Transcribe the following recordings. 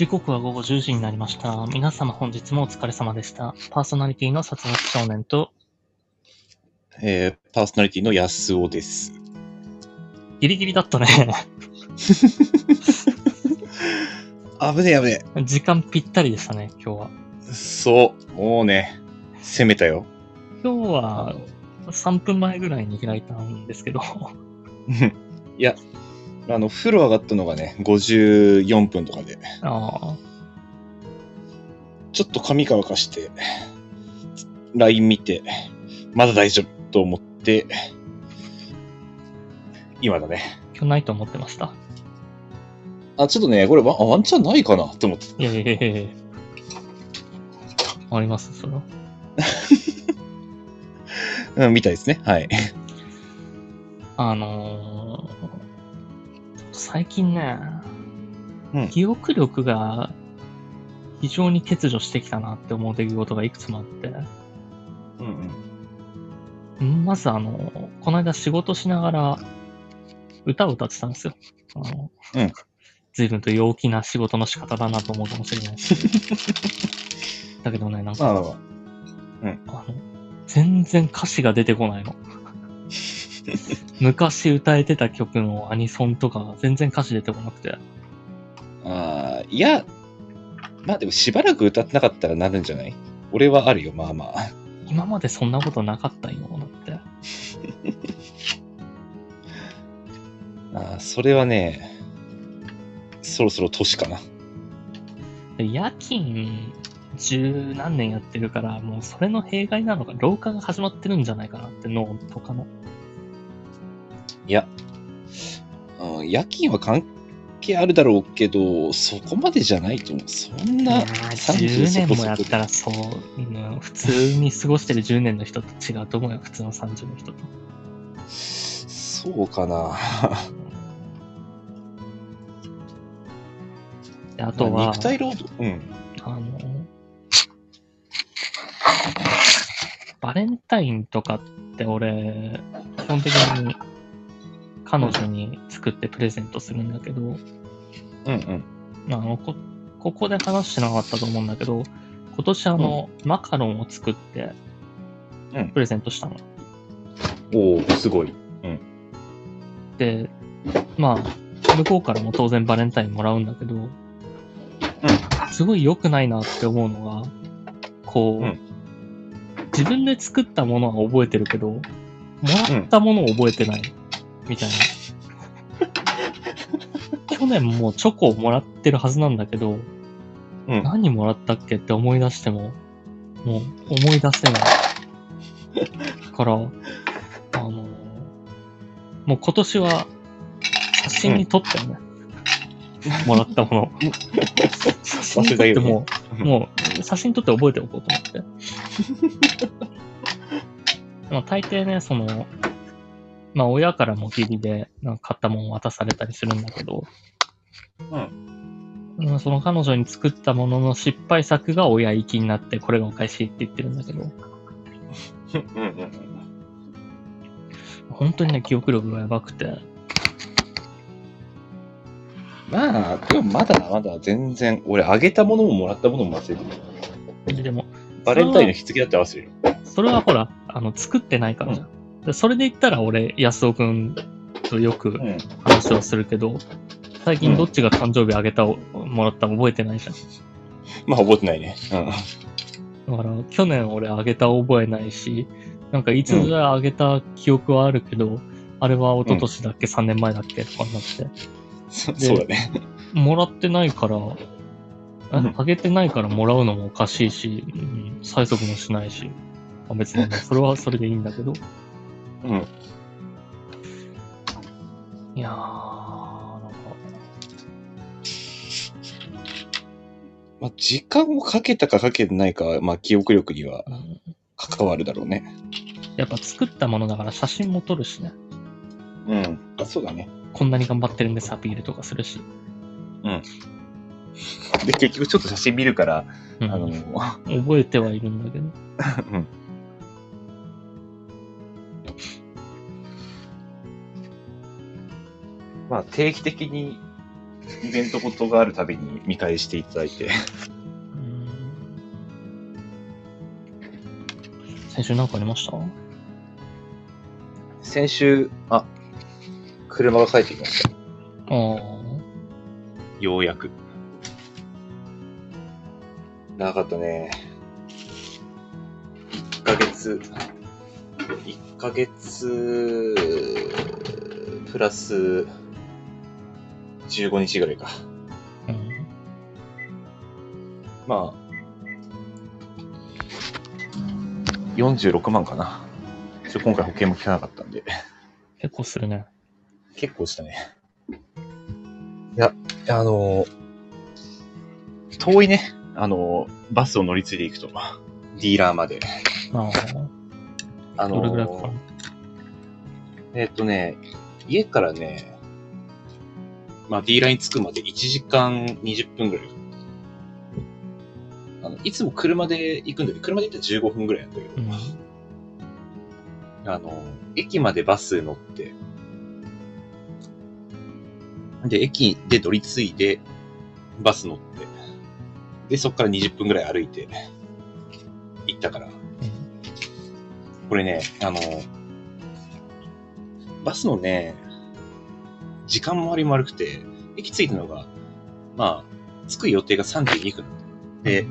時刻は午後10時になりました。皆様本日もお疲れ様でした。パーソナリティの殺戮少年と、えー、パーソナリティの安尾です。ギリギリだったね。危ねえ危ね時間ぴったりでしたね、今日は。え。そう、もうね、攻めたよ。今日は3分前ぐらいに開いたんですけど、いや、あの、風呂上がったのがね、54分とかで、あちょっと髪乾かして、LINE 見て、まだ大丈夫と思って、今だね。ー今日ないと思ってました。あ、ちょっとね、これワンあワンチャンないかなって思って。いやいやいやいやありますそれは。うん、みたいですね。はい。あのー、最近ね、うん記憶力が非常に欠如してきたなって思う出来事がいくつもあって、うんうん。まずあの、この間仕事しながら歌を歌ってたんですよ。あの、うん随分と陽気な仕事の仕方だなと思うかもしれないです。だけどね、なんか、まあまあまあ。あの、全然歌詞が出てこないの。昔歌えてた曲のアニソンとか全然歌詞出てこなくて。あーいや、まあでもしばらく歌ってなかったらなるんじゃない？俺はあるよ、まあまあ。今までそんなことなかったよ、だって。あーそれはね、そろそろ年かな。で夜勤十何年やってるから、もうそれの弊害なのか、老化が始まってるんじゃないかなって脳とかの。いや、うん夜勤は関係あるだろうけど、そこまでじゃないと思う。そんな、いやー30 10年もやったらそう、うん普通に過ごしてる10年の人と違うと思うよ、普通の30の人と。そうかな。であとは、肉体労働？うん。あの、バレンタインとかって俺、基本的に彼女に作ってプレゼントするんだけど、うんうん。あの、こ、ここで話してなかったと思うんだけど、今年あの、マカロンを作ってうん、プレゼントしたの。おおすごい。で、まあ、向こうからも当然バレンタインもらうんだけど、すごい良くないなって思うのが、こう、うん自分で作ったものは覚えてるけど、もらったものを覚えてない、みたいな。去年もチョコをもらってるはずなんだけど、うん。何もらったっけって思い出しても、もう思い出せない。から、あのもう今年は写真に撮ったよね。もらったもの。写真に撮ってもう、もう写真撮って覚えておこうと思って。まあ大抵ね、その、まあ親からも義理でなんか買ったもの渡されたりするんだけど、うん、その彼女に作ったものの失敗作が親行きになって、これがお返しって言ってるんだけど、うんうん本当にね、記憶力がやばくて、まあ、でもまだまだ全然、俺あげたものももらったものも忘れてる。でも、バレンタインの日付だって忘れる。それはほら、あの、作ってないからじゃん。でそれで言ったら俺、安尾くんとよくうん。話をするけど、最近どっちが誕生日あげたをもらったか覚えてないじゃん。まあ覚えてないね。だから、去年俺あげた覚えないし、なんかいつぞやあげた記憶はあるけど、あれは一昨年だっけ、3年前だっけ？とかになって、そそうだね。もらってないから、うん。ああげてないからもらうのもおかしいし、うん、催促もしないし、まあ、別にね、それはそれでいいんだけど、うん。いやー、なんか、まあ時間をかけたかかけてないかは、まあ記憶力にはうん関わるだろうね。やっぱ作ったものだから写真も撮るしね。うん。あそうだね。こんなに頑張ってるんですアピールとかするし。で、結局ちょっと写真見るから、うんあの、覚えてはいるんだけど。うん。まあ定期的にイベントごとがあるたびに見返していただいて。うん先週なんかありました？先週、あ、車が帰ってきました。ようやく。長かったね。1ヶ月、1ヶ月、プラス、15日ぐらいか。うん。まあ、46万かな。ちょ今回保険も効かなかったんで、結構するね。結構したね。いや、あの遠いね、あのバスを乗り継いでいくと、ディーラーまで。ああ。あのどれぐらいかかる？えっとね、家からね、まあ、ディーラーに着くまで1時間20分ぐらい。あのいつも車で行くんだけど、車で行ったら15分ぐらいなんだけど、うん。あの、駅までバス乗って、で、駅で乗り継いで、バス乗って、で、そこから20分ぐらい歩いて、行ったから、これね、あの、バスのね、時間も悪いも悪くて、駅着いたのが、まあ、着く予定が3時2分。で、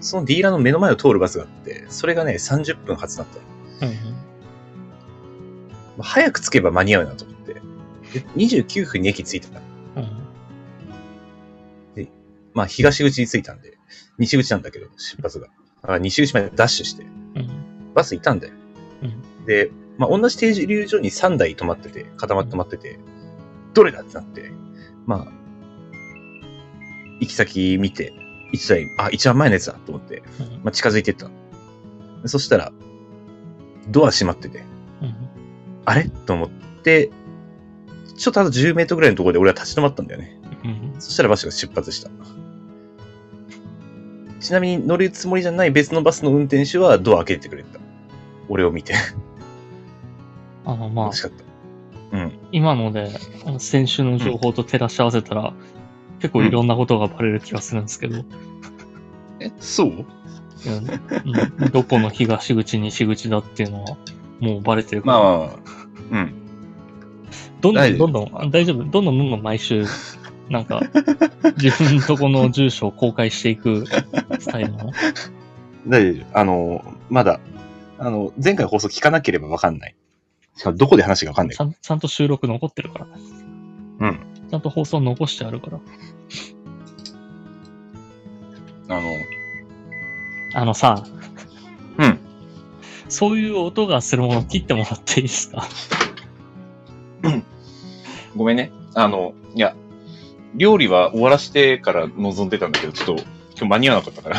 そのディーラーの目の前を通るバスがあって、それがね、30分発だったよ。うん。まあ早く着けば間に合うなと思って。で、29分に駅着いたから。うん。まあ、東口に着いたんで、西口なんだけど、出発が。だから西口までダッシュして、うん。バスいたんだよ。うん。で、まあ、同じ停留所に3台止まってて、固まって止まってて、どれだってなって、まあ、行き先見て、1台、あ、一番前のやつだと思って、うん。まあ、近づいてったそしたら、ドア閉まってて、うん。あれ？と思って、ちょっとあと10メートルぐらいのところで俺は立ち止まったんだよね。うん。そしたらバスが出発した。ちなみに乗るつもりじゃない別のバスの運転手はドア開けてくれた。俺を見て。あの、まあ楽し、かった。うん。今ので、先週の情報と照らし合わせたら、結構いろんなことがバレる気がするんですけど、え、そう？うんどこの東口、西口だっていうのは、もうバレてるから、まあ。うん。どんどんどんどん、あ大丈夫、どんどんどんどん毎週、なんか、自分のとこの住所を公開していくスタイルなの？大丈夫。あの、まだ、あの、前回放送聞かなければわかんない。しかもどこで話がわかんないち。ゃんちゃんと収録残ってるからね。うん。ちゃんと放送残してあるから。あの、あのさ、うん。そういう音がするもの切ってもらっていいですか？ごめんね。あの、いや、料理は終わらしてから望んでたんだけど、ちょっと今日間に合わなかったから。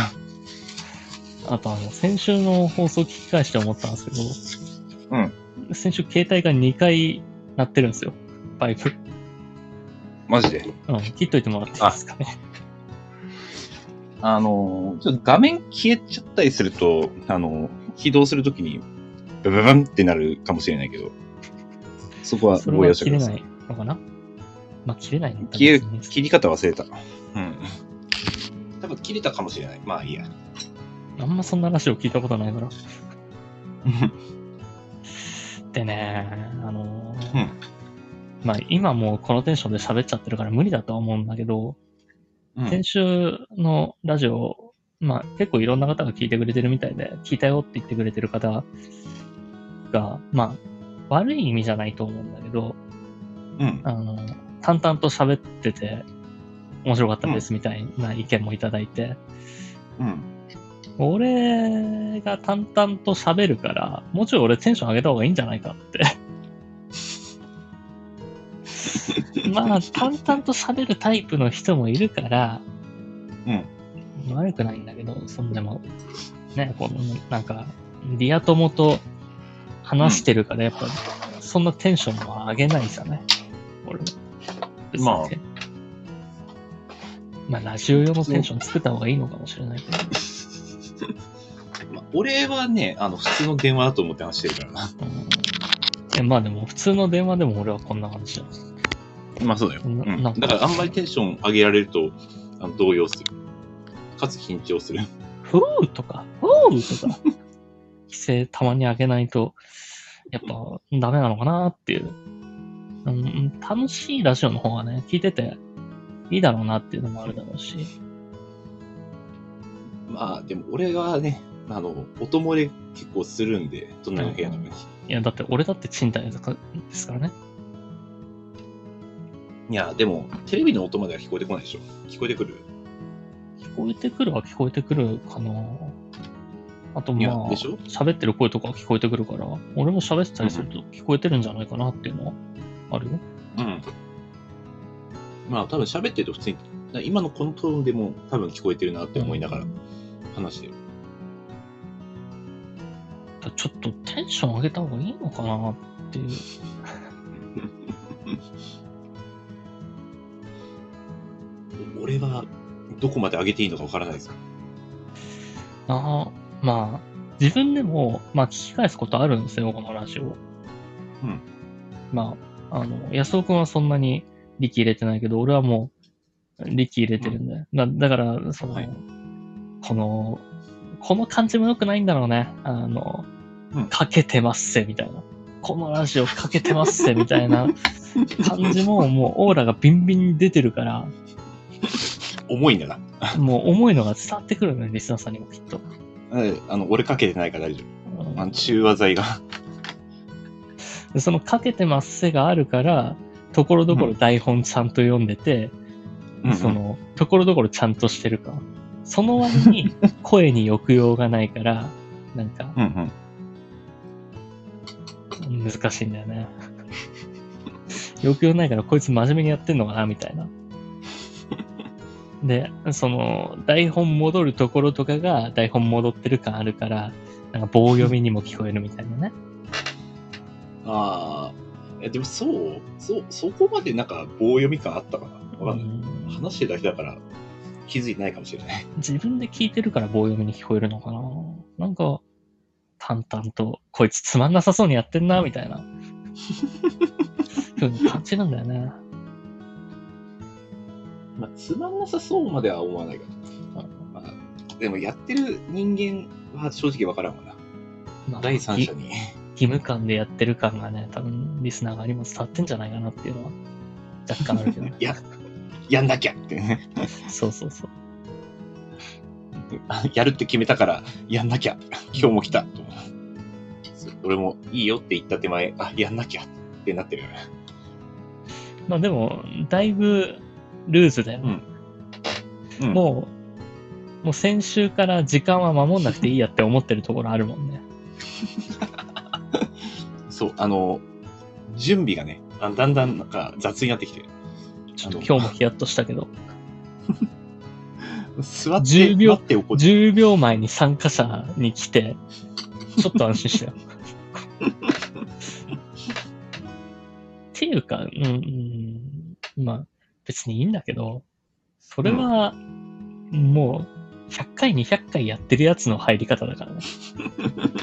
あとあの、先週の放送聞き返して思ったんですけど、うん。先週携帯が2回鳴ってるんですよ。パイプ。マジで？うん、切っといてもらっていいですかね。あの、ちょっと画面消えちゃったりすると、あの、起動するときに、ブブブンってなるかもしれないけど、そこはご容赦くださ。は切れないいのかな？まあ、切れないんだったら消え切り方忘れた。うん。多分切れたかもしれない。まあいいや。あんまそんな話を聞いたことないから。でね、あのーうんまあ今もうこのテンションで喋っちゃってるから無理だとは思うんだけど、うん先週のラジオ、まあ結構いろんな方が聞いてくれてるみたいで、聞いたよって言ってくれてる方が、まあ悪い意味じゃないと思うんだけど、うん。あの、淡々と喋ってて面白かったですみたいな意見もいただいて、うん。俺が淡々と喋るから、もうちょい俺テンション上げた方がいいんじゃないかって。まあ、淡々と喋るタイプの人もいるから、うん。悪くないんだけど、そんでも、ね、この、なんか、リア友と話してるから、やっぱ、そんなテンションも上げないじゃない？俺も。まあまあ、ラジオ用のテンション作った方がいいのかもしれないけど。まあ、俺はね、あの、普通の電話だと思って話してるからな。うんえまあでも、普通の電話でも俺はこんな感じだ。まあそうだよ。うん。だからあんまりテンション上げられると、あの動揺する。かつ緊張する。ふーとか、ふーとか、規制たまに上げないと、やっぱダメなのかなっていう。うん、楽しいラジオの方がね、聞いてていいだろうなっていうのもあるだろうし。まあでも俺はね、あの、音漏れ結構するんで、どんな部屋とかに。いや、だって俺だって賃貸ですからね。いや、でも、テレビの音までは聞こえてこないでしょ。聞こえてくる？聞こえてくるは聞こえてくるかな。あとまあ、喋ってる声とかは聞こえてくるから、俺も喋ってたりすると聞こえてるんじゃないかなっていうのはあるよ。うん。まあ多分喋ってると普通に、今のこのトーンでも多分聞こえてるなって思いながら話してる。だちょっとテンション上げた方がいいのかなっていう。俺はどこまで上げていいのかわからないです。ああ、まあ、自分でも、まあ聞き返すことあるんですよ、このラジオ。うん。まあ、あの、安尾くんはそんなに力入れてないけど、俺はもう力入れてるんで。だだから、その、はいこの、この感じも良くないんだろうね。あの、うんかけてますせ、みたいな。このラジオかけてますせ、みたいな感じも、もうオーラがビンビンに出てるから、重いんだな。もう重いのが伝わってくるのよ、リスナーさんにもきっと。えあの、俺かけてないから大丈うん夫。あの中和剤が。でそのかけてますせがあるから、ところどころ台本ちゃんと読んでて、うんうんその、ところどころちゃんとしてるか。その割に 声に抑揚がないから、なんかうんうん。難しいんだよね。抑揚ないからこいつ真面目にやってんのかなみたいな。で、その、台本戻るところとかが台本戻ってる感あるから、なんか棒読みにも聞こえるみたいなね。ああ、え、でもそう、そう、そこまでなんか棒読み感あったかなわかんない。うん話してるだけだから気づいてないかもしれない。自分で聞いてるから棒読みに聞こえるのかな？なんか、淡々と、こいつつまんなさそうにやってんな、みたいな。そういう感じなんだよね。まあ、つまんなさそうまでは思わないから。まあ、でもやってる人間は正直わからんわな。まあ第三者ぎに。義務感でやってる感がね、多分リスナー側にも伝わってんじゃないかなっていうのは若干あるけどね。いや、やんなきゃってね。そうそうそう。やるって決めたから、やんなきゃ。今日も来た。俺もいいよって言った手前、あ、やんなきゃってなってる。まあでも、だいぶルーズだよね。うん。もう、もう先週から時間は守んなくていいやって思ってるところあるもんね。そう、あの、準備がね、あだんだんなんか雑になってきてる。ちょっと今日もヒヤッとしたけど、座って、10秒待っておこう。10秒前に参加者に来て、ちょっと安心したよ。っていうか、うん、うん、まあ、別にいいんだけど、それは、もう、100回、200回やってるやつの入り方だからね。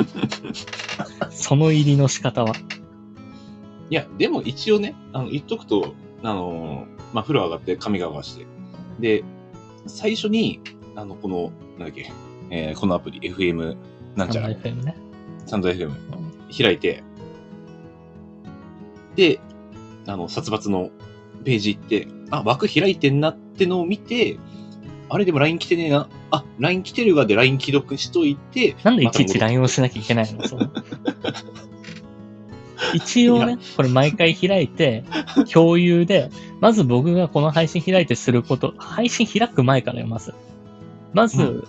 その入りの仕方は。いや、でも一応ね、あの、言っとくと、あの、まあ、風呂上がって髪が合わして。で、最初に、あの、この、なんだっけ、えーこのアプリ、FM、なんちゃら、FM ね。サンド FM うん開いて、で、あの、殺伐のページ行って、あ、枠開いてんなってのを見て、あれでも LINE 来てねえな。あ、LINE 来てるがで LINE 既読しといて、なんでいちいち LINE をしなきゃいけないの？その 一応ね、これ毎回開いて、共有で、まず僕がこの配信開いてすること、配信開く前からよ、まず。まず、う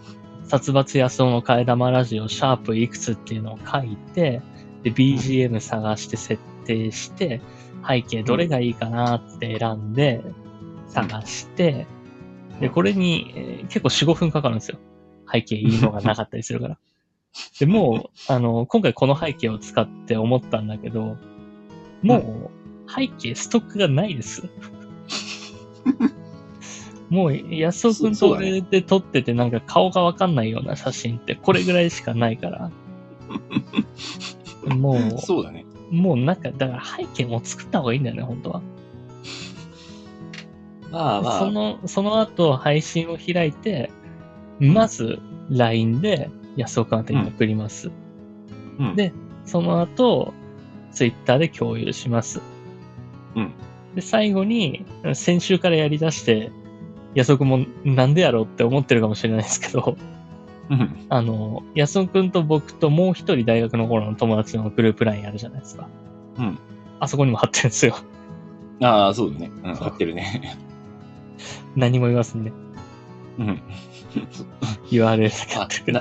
殺伐安男の替え玉ラジオ、シャープいくつっていうのを書いて、で、BGM 探して設定して、背景どれがいいかなって選んで、探して、で、これに、えー結構4、5分かかるんですよ。背景いいのがなかったりするから。で、もう、あの、今回この背景を使って思ったんだけど、もう、背景ストックがないです。もう、安尾くんと俺で撮っててなんか顔がわかんないような写真ってこれぐらいしかないから。もそうだね。う、もうなんか、だから背景も作った方がいいんだよね、本当は。まあまあ、その、その後配信を開いて、まず LINE で安岡宛てに送ります。うんでその後、Twitter で共有します。うんで、最後に、先週からやり出して、安岡もなんでやろうって思ってるかもしれないですけど、うん。あの、安尾くんと僕ともう一人大学の頃の友達のグループラインあるじゃないですか。うん。あそこにも貼ってるんですよ。ああ、そうだね。うん、貼ってるね。何も言わずにね。うん。URL だけ貼あってくれ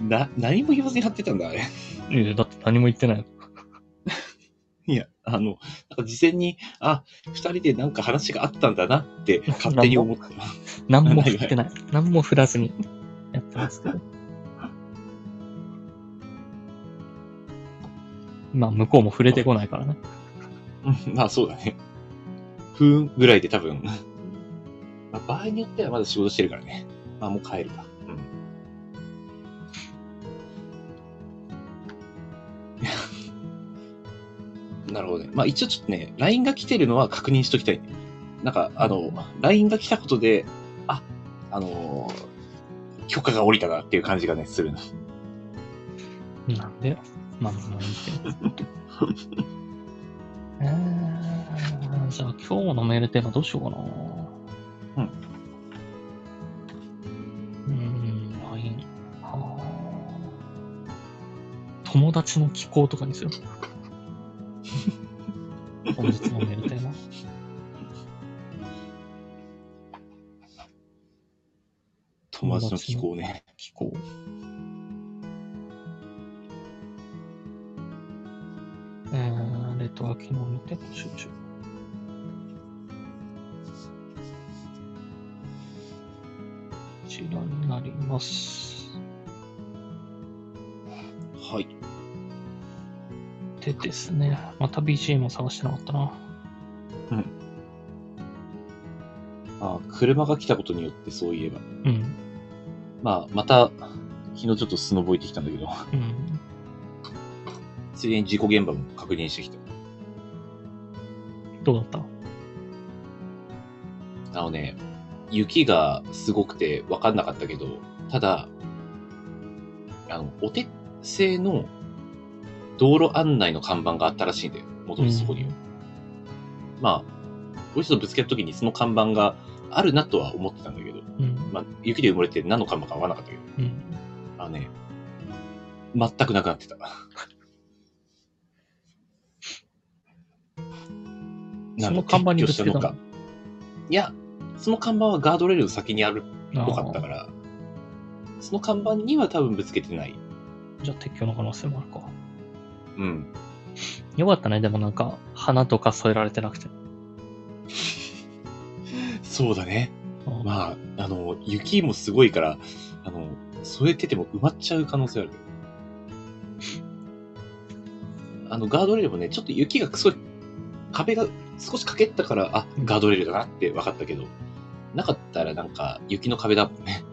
な、何も言わずに貼ってたんだ、あれ。いやだって何も言ってない。いや、あの、なんか事前に、あ、二人でなんか話があったんだなって勝手に思っ て。何も振ってない。何も振らずにやってますけど。まあ、向こうも触れてこないからね。うんまあそうだね。ふーんぐらいで多分。まあ、場合によってはまだ仕事してるからね。まあもう帰るか。なるほどね。まあ一応ちょっとね、LINE が来てるのは確認しときたいね。なんか、あの、LINE が来たことで、あ、あのー許可が下りたなっていう感じがね、するの。なんでよ。まあまあまあいいけど。えー、じゃあ今日のメールテーマどうしようかな。うん。友達の気候とかにする。本日のメールテーマ。友達の気候ね。気候。えー、レッドは昨日見て、集中。こちらになります。はい。でですね、また BGM を探してなかったな。あ、車が来たことによってそういえば。うん。まあ、また、昨日ちょっとスノボ行ってきたんだけど、うん。ついでに事故現場も確認してきた。どうだった？あのね、雪がすごくて分かんなかったけど、ただ、あの、お手製の道路案内の看板があったらしいんだよ。元々そこには。まあ、こいつとぶつけた時にその看板があるなとは思ってたんだけど、うん。まあ、雪で埋もれて何の看板か分からなかったけど、うん。あのね、全くなくなってた。その看板にぶつけたの？かいや、その看板はガードレールの先にあるっあぽかったから、その看板には多分ぶつけてない。ーじゃあ撤去の可能性もあるか。うん。よかったね、でもなんか、花とか添えられてなくて。そうだね。あまあ、あの、雪もすごいから、あの、添えてても埋まっちゃう可能性ある。あの、ガードレールもね、ちょっと雪がすごい、壁が少しかけったから、あ、ガードレールだなって分かったけど、なかったらなんか雪の壁だもんね。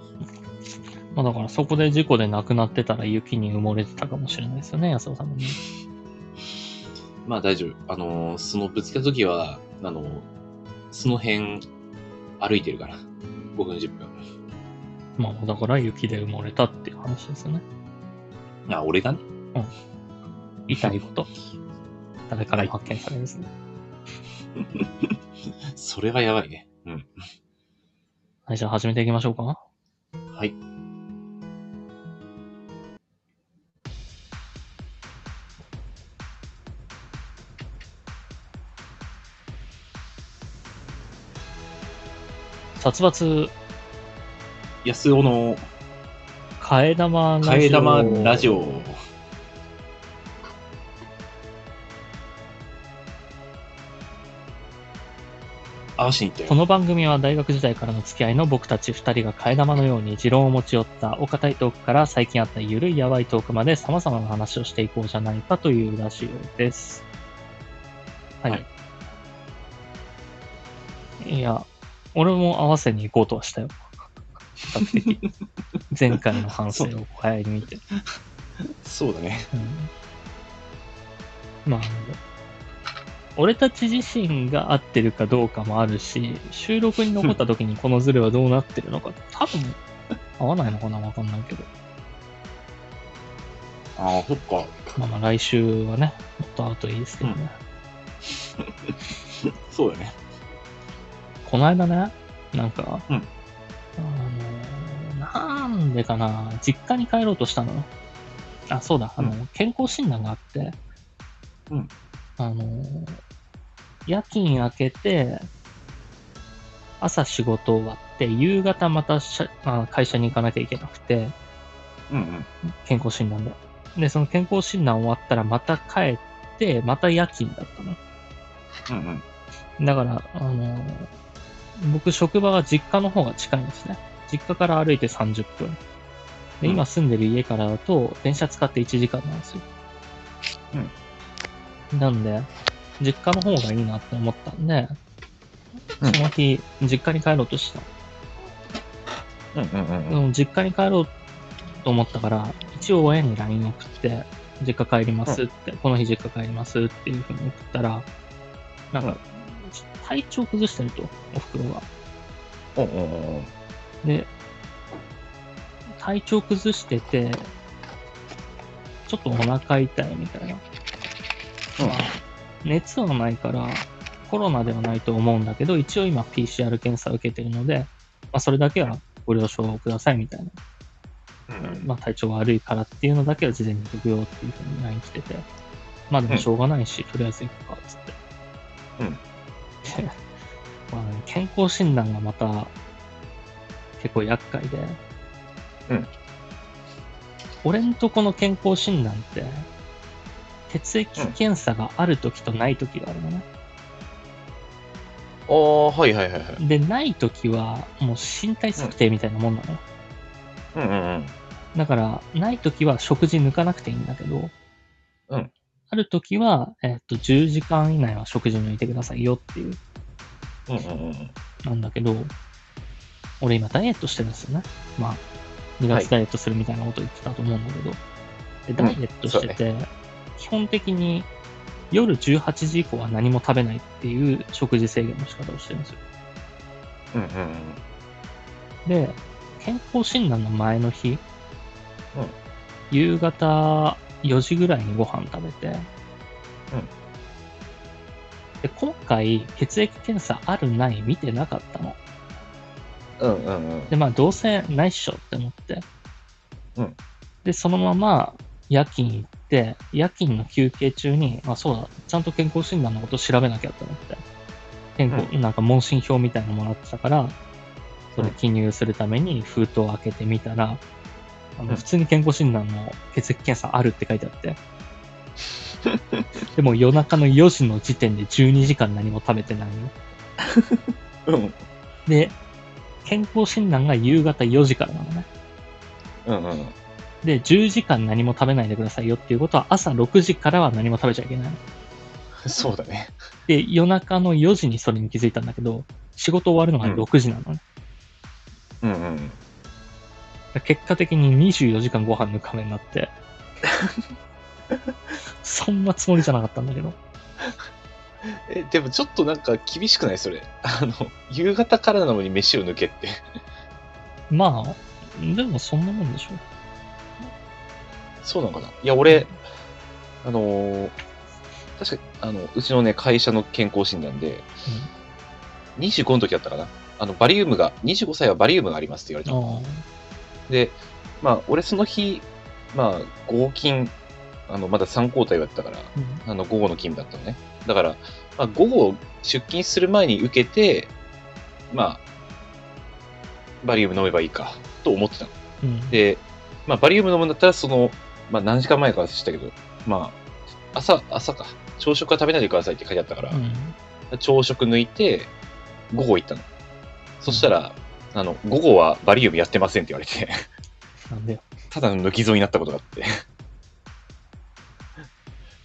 まあだからそこで事故で亡くなってたら雪に埋もれてたかもしれないですよね、安尾さんもね。まあ大丈夫。あの、そのぶつけた時は、あの、その辺歩いてるから。5分10分。まあだから雪で埋もれたっていう話ですよね。あ、俺がね。痛いこと。誰からも発見されるんですね。それはやばいね。うん。はい、じゃあ始めていきましょうか。はい。殺伐、安尾の替え玉ラジオ。替え玉ラジオ。合わしに行ったよ。この番組は大学時代からの付き合いの僕たち二人が替え玉のように持論を持ち寄ったお堅いトークから最近あったゆるいやばいトークまで様々な話をしていこうじゃないかというラジオです。はい。はいい、や、俺も合わせに行こうとはしたよ。比較的。前回の反省を顧みて。そうだね。うんまあ、俺たち自身が合ってるかどうかもあるし、収録に残った時にこのズレはどうなってるのか、多分合わないのかなわかんないけど。ああ、そっか。まあまあ来週はね、もっと合うといいですけどね。そうだね。この間ね、なんか、うんあの、なんでかな、実家に帰ろうとしたのよ。あ、そうだ、あの、う健康診断があって、うんあの、夜勤明けて、朝仕事終わって、夕方またしゃあ会社に行かなきゃいけなくて、うんうん。健康診断で。で、その健康診断終わったらまた帰って、また夜勤だったの。うんうん。だから、あのー僕、職場は実家の方が近いんですね。実家から歩いて30分。で、うん今住んでる家からだと、電車使って1時間なんですよ。なんで、実家の方がいいなって思ったんで、うんその日、実家に帰ろうとした。うんうんうんでも実家に帰ろうと思ったから、一応親に LINE 送って、実家帰りますって、この日実家帰りますっていうふうに送ったら、なんか、体調崩してると、お袋が。うんうんうんうん。で、体調崩してて、ちょっとお腹痛いみたいな。まあ熱はないから、コロナではないと思うんだけど、一応今 PCR 検査を受けてるので、まあ、それだけはご了承くださいみたいな。うんまあ、体調が悪いからっていうのだけは事前に言っとくよっていうふうに LINE 来てて、まあでもしょうがないし、とりあえず行くか、つって。うんで まあね、健康診断がまた結構厄介で、うん俺んとこの健康診断って、血液検査がある時とない時があるのね。ああ、はいはいはいはい。で、ない時はもう身体測定みたいなもんなのよ。うんうんうん。だから、ない時は食事抜かなくていいんだけど、うんある時は、えっと、10時間以内は食事抜いてくださいよっていう、うんうんうん。なんだけど、俺今ダイエットしてるんですよね。まあ、2月ダイエットするみたいなこと言ってたと思うんだけど、で、ダイエットしてて、基本的に夜18時以降は何も食べないっていう食事制限の仕方をしてるんですよ。うんうんうん。で、健康診断の前の日、うん夕方4時ぐらいにご飯食べて、で今回血液検査あるない見てなかったの。うんうんうん。で、まあどうせないっしょって思って。うんで、そのまま夜勤行って、夜勤の休憩中に、あ、そうだ、ちゃんと健康診断のこと調べなきゃって思って。健康、なんか問診票みたいなのもらってたから、それ記入するために封筒を開けてみたら、あうんの普通に健康診断の血液検査あるって書いてあって。でも夜中の4時の時点で12時間何も食べてないの。うんで、健康診断が夕方4時からなのね。うんうん。で、10時間何も食べないでくださいよっていうことは、朝6時からは何も食べちゃいけないの。そうだね。で、夜中の4時にそれに気づいたんだけど、仕事終わるのが6時なのね。うんうん。結果的に24時間ご飯抜かめになって、そんなつもりじゃなかったんだけど。え、でもちょっとなんか厳しくないそれ？あの、夕方からなのに飯を抜けって。まあ、でもそんなもんでしょ。そうなのかな？いや、俺、あのー確かあの、うちのね、会社の健康診断で、25の時だったかな？あの、バリウムが、25歳はバリウムがありますって言われたで、まあ、俺その日、まあ、合金、あの、まだ3交代だったから、あ、うんあの、午後の勤務だったのね。だから、まあ、午後出勤する前に受けて、まあ、バリウム飲めばいいか、と思ってたの。うん。で、まあ、バリウム飲むんだったら、その、まあ、何時間前か忘れしたけど、まあ、朝、朝か、朝食は食べないでくださいって書いてあったから、うん。朝食抜いて、午後行ったの。そしたら、あの、午後はバリウムやってませんって言われて、なんでよ。ただの抜き添いになったことがあって。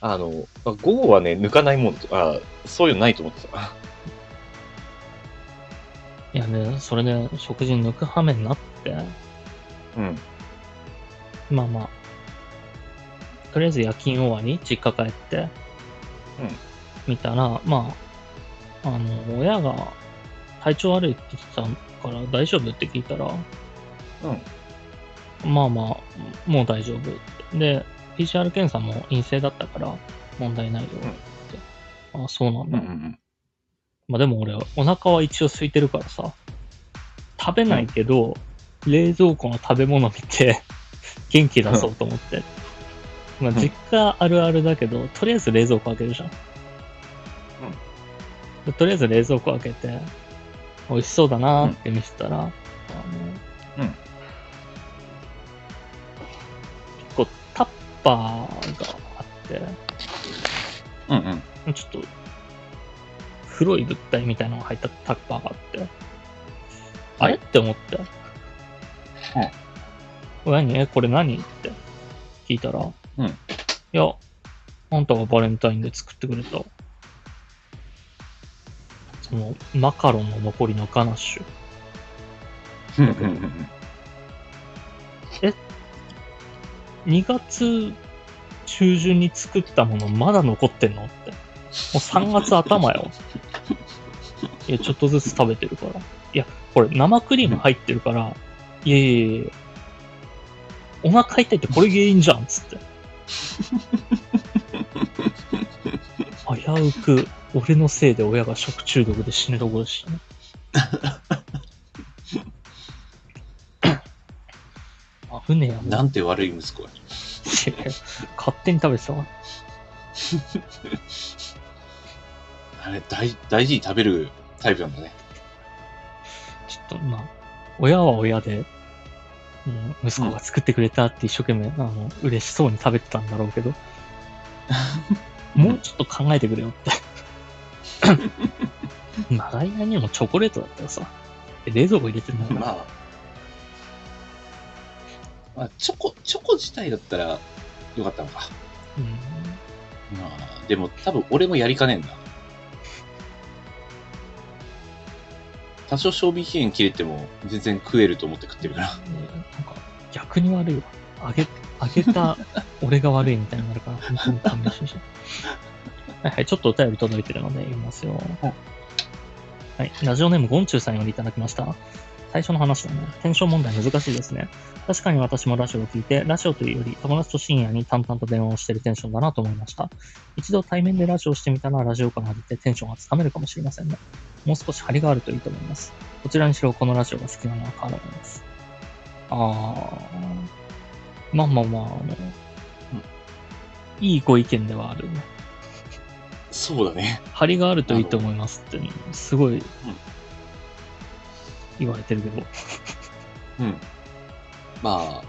あの、まあ午後はね、抜かないもんと、あそういうのないと思ってた。いやね、それで食事抜く羽目になって、うん。まあまあ、とりあえず夜勤終わり、実家帰って、みたら、まあ、あの、親が体調悪いって言ってたから大丈夫って聞いたら、うん。まあまあ、もう大丈夫。で、PCR 検査も陰性だったから問題ないよって。ああ、そうなんだ。うんうんまあでも俺、お腹は一応空いてるからさ、食べないけど、冷蔵庫の食べ物見て、元気出そうと思って。まあん実家あるあるだけど、とりあえず冷蔵庫開けるじゃん。でとりあえず冷蔵庫開けて、美味しそうだなーって見せたら、あの、うん結構タッパーがあって、うん。うんうん。ちょっと、黒い物体みたいなのが入ったタッパーがあって、あれ？って思って。うん。何？え、これ何？って聞いたら、うんいや、あんたがバレンタインで作ってくれた、その、マカロンの残りのガナッシュ。うんうんうん2月中旬に作ったものまだ残ってんのって。もう3月頭よ。いや、ちょっとずつ食べてるから。いや、これ生クリーム入ってるから、いやいやいやお腹痛いってこれ原因じゃん、つって。危うく、俺のせいで親が食中毒で死ぬところでしたね。危ねえやなんて悪い息子や。勝手に食べてたわ。あれ、大大事に食べるタイプなんだね。ちょっと、まあ、親は親で、うん、息子が作ってくれたって一生懸命、あの、嬉しそうに食べてたんだろうけど、もうちょっと考えてくれよって。長い間にもチョコレートだったらさ、冷蔵庫入れてるんだまあ、まあ、チョコ、チョコ自体だったらよかったのか。うん、まあ、でも多分俺もやりかねえんだ。多少賞味期限切れても全然食えると思って食ってるから。ねなんか逆に悪いわ。あげ、あげた俺が悪いみたいになるから、本当に勘弁してほしい。はいはい、ちょっとお便り届いてるので読みますよ。はい、ラジオネームゴンチュウさんよりいただきました。最初の話だね。テンション問題難しいですね。確かに私もラジオを聞いて、ラジオというより友達と深夜に淡々と電話をしているテンションだなと思いました。一度対面でラジオをしてみたらラジオ感が出てテンションがつかめるかもしれませんね。もう少し張りがあるといいと思います。どちらにしろこのラジオが好きなのは変わらないです。あー。まあまあまあ、あの、いいご意見ではあるね。そうだね。張りがあるといいと思いますって、すごい、言われてるけど。うん。まあ、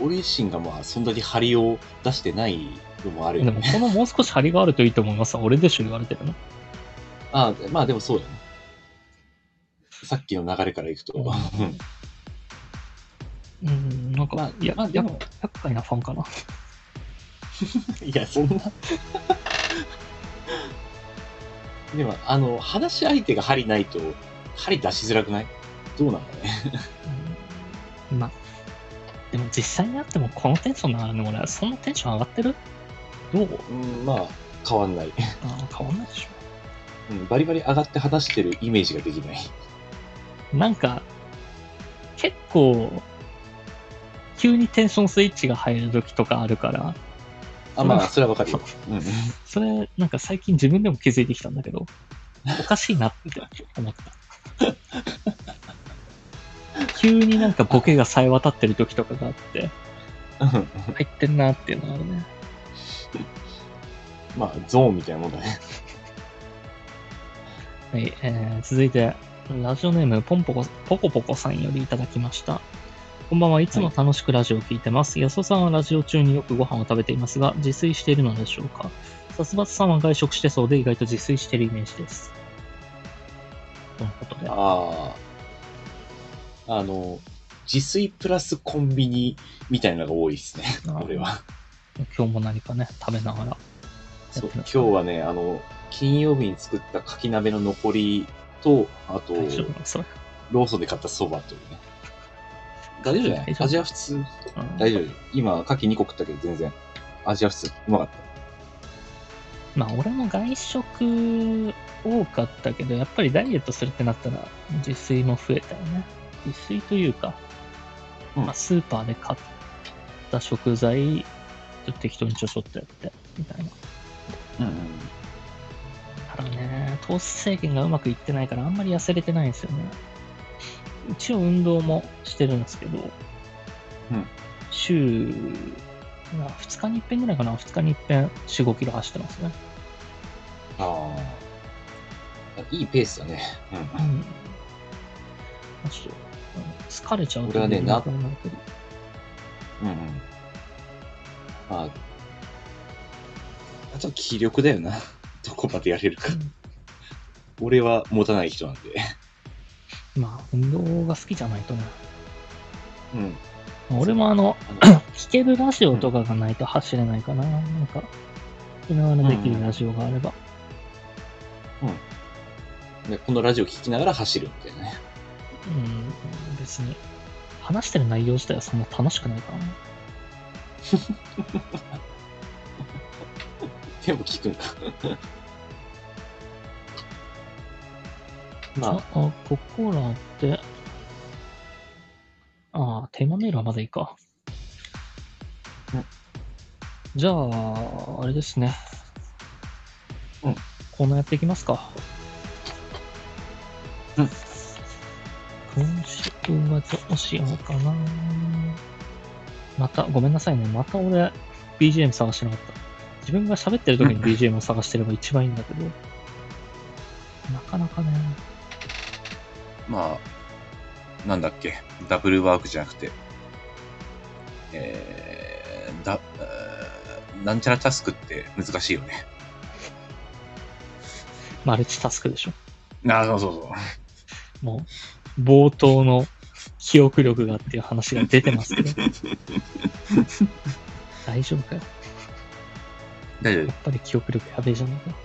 俺自身がまあ、そんなに張りを出してないのもあるでも、よね。このもう少し張りがあるといいと思いますは俺でしょ言われてるの。ああ、まあでもそうだね。さっきの流れからいくと。うんうん、なんか、まあいや、やまあでも厄介なファンかな。いや、そんな。でも、あの、話し相手が針ないと、針出しづらくない？どうなんだね。うんまあ、でも実際に会ってもこのテンションならね、俺、そんなテンション上がってる？どう？うん、まあ、変わんない。あー変わんないでしうん、バリバリ上がって話してるイメージができない。ょ。なんか、結構、急にテンションスイッチが入る時とかあるから、あ、まあ、それはわかるよ。うんうん。それ、なんか最近自分でも気づいてきたんだけど、おかしいなって思った。急になんかボケが冴え渡ってる時とかがあって、入ってんなっていうのがあるね。まあ、ゾーンみたいなもんだね。はい、えー、続いて、ラジオネームポンポコ、ポコポコさんよりいただきました。こんばんはいつも楽しくラジオを聞いてます。安尾さんはラジオ中によくご飯を食べていますが、自炊しているのでしょうか？殺伐さんは外食してそうで意外と自炊しているイメージです。とのことで。ああ。あの、自炊プラスコンビニみたいなのが多いですね。あー俺は。今日も何かね、食べながら。そう今日はね、あの、金曜日に作ったかき鍋の残りと、あと、大丈夫なのそれ。ローソンで買ったそばというね。大丈夫じゃない？大丈夫味は普通。うん大丈夫。今、牡蠣2個食ったけど全然。味は普通。うまかっまあ俺も外食多かったけど、やっぱりダイエットするってなったら自炊も増えたよね。自炊というか、うんまあスーパーで買った食材、ちょっと適当にちょちょっとやって、みたいな。うんうん。ただね、糖質制限がうまくいってないからあんまり痩せれてないんですよね。一応運動もしてるんですけど、うん週、まあ2日に一遍ぐらいかな、2日に一遍4、5キロ走ってますね。ああ。いいペースだね。うん。うん。まあちょっと、うん疲れちゃうと俺はねな。うんうん。まあ、あとは気力だよな。どこまでやれるか。俺は持たない人なんで。まあ、運動が好きじゃないとね。うん。俺もあの、聞けるラジオとかがないと走れないかな。なんか、聞きながらできるラジオがあれば。でこのラジオ聞きながら走るみたいなね。うん、別に。話してる内容自体はそんな楽しくないからね。でも聞くんか。まああ、、あここらで、ああ、テーマメールはまだいいか。うんじゃあ、あれですね。うん。コーナーやっていきますか。うん。今週はどうしようかな。また、ごめんなさいね。また俺、BGM 探してなかった。自分が喋ってる時に BGM を探してれば一番いいんだけど、なかなかね。まあ、なんだっけ、ダブルワークじゃなくて、えー、だ、えーなんちゃらタスクって難しいよね。マルチタスクでしょ？あ、そうそうそう。もう、冒頭の記憶力がっていう話が出てますけど。大丈夫かよ？大丈夫やっぱり記憶力やべえじゃねえか。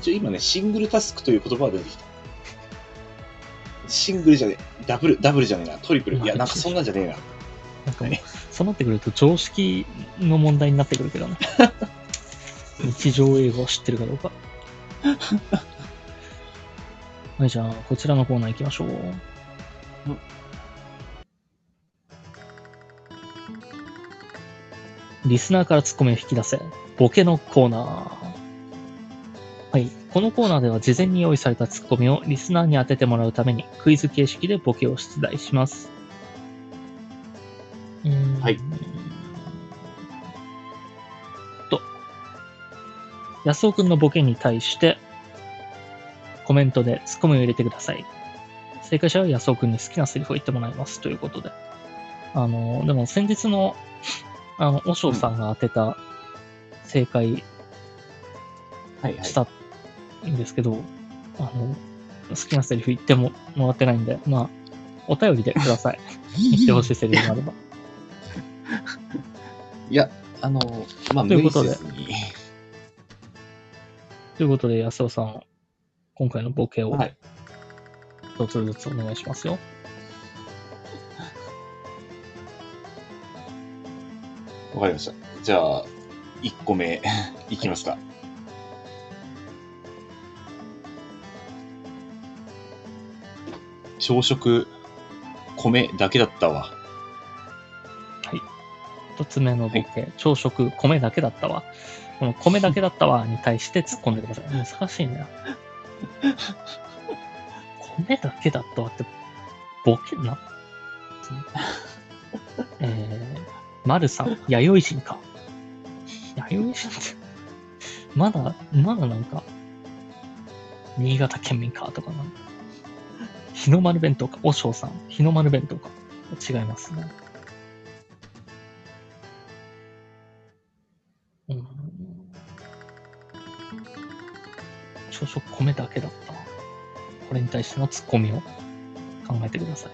一応今ね、シングルタスクという言葉が出てきた。シングルじゃねえ、ダブル、ダブルじゃねえな、トリプル。いや、なんかそんなんじゃねえな。なんかもう、そうなってくると常識の問題になってくるけどね。日常英語を知ってるかどうか。はい、じゃあ、こちらのコーナー行きましょう。リスナーからツッコミを引き出せ。ボケのコーナー。はい。このコーナーでは事前に用意されたツッコミをリスナーに当ててもらうためにクイズ形式でボケを出題します。うーんはい。と、安尾くんのボケに対して、コメントでツッコミを入れてください。正解者は安尾くんに好きなセリフを言ってもらいます。ということで。あの、でも先日の、あの、おしょうさんが当てた正解はいはいし。たんですけど、あの、好きなセリフ言ってももらってないんで、まあ、お便りでください。言ってほしいセリフがあれば。いや、あの、まあ、ということで。ということで、安尾さん、今回のボケをはい。一つずつお願いしますよ。わかりました。じゃあ、1個目、いきますか。朝食、米だけだったわ。一つ目のボケ、朝食、米だけだったわ。この米だけだったわに対して突っ込んでください。難しいね。米だけだったわって、ボケな？えー、丸さん、弥生人か。弥生人って、まだ、まだなんか、新潟県民かとかな。日の丸弁当か。おしょうさん、日の丸弁当か。違いますね。うん朝食米だけだった。これに対してのツッコミを考えてください。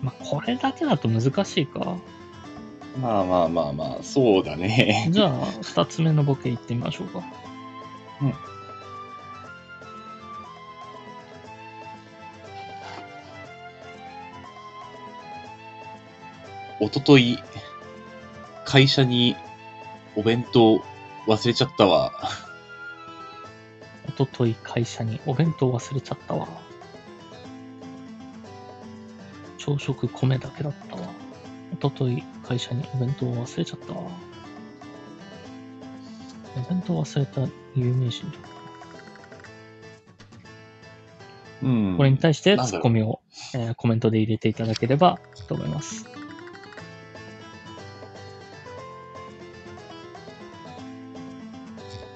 まあ、これだけだと難しいか。まあまあまあまあ、そうだね。じゃあ、二つ目のボケいってみましょうか。うん。おととい、会社にお弁当忘れちゃったわ。おととい会社にお弁当忘れちゃったわ。朝食米だけだったわ。おととい会社にお弁当忘れちゃったわ。お弁当忘れた有名人だ。うん。これに対してツッコミを、えーコメントで入れていただければと思います。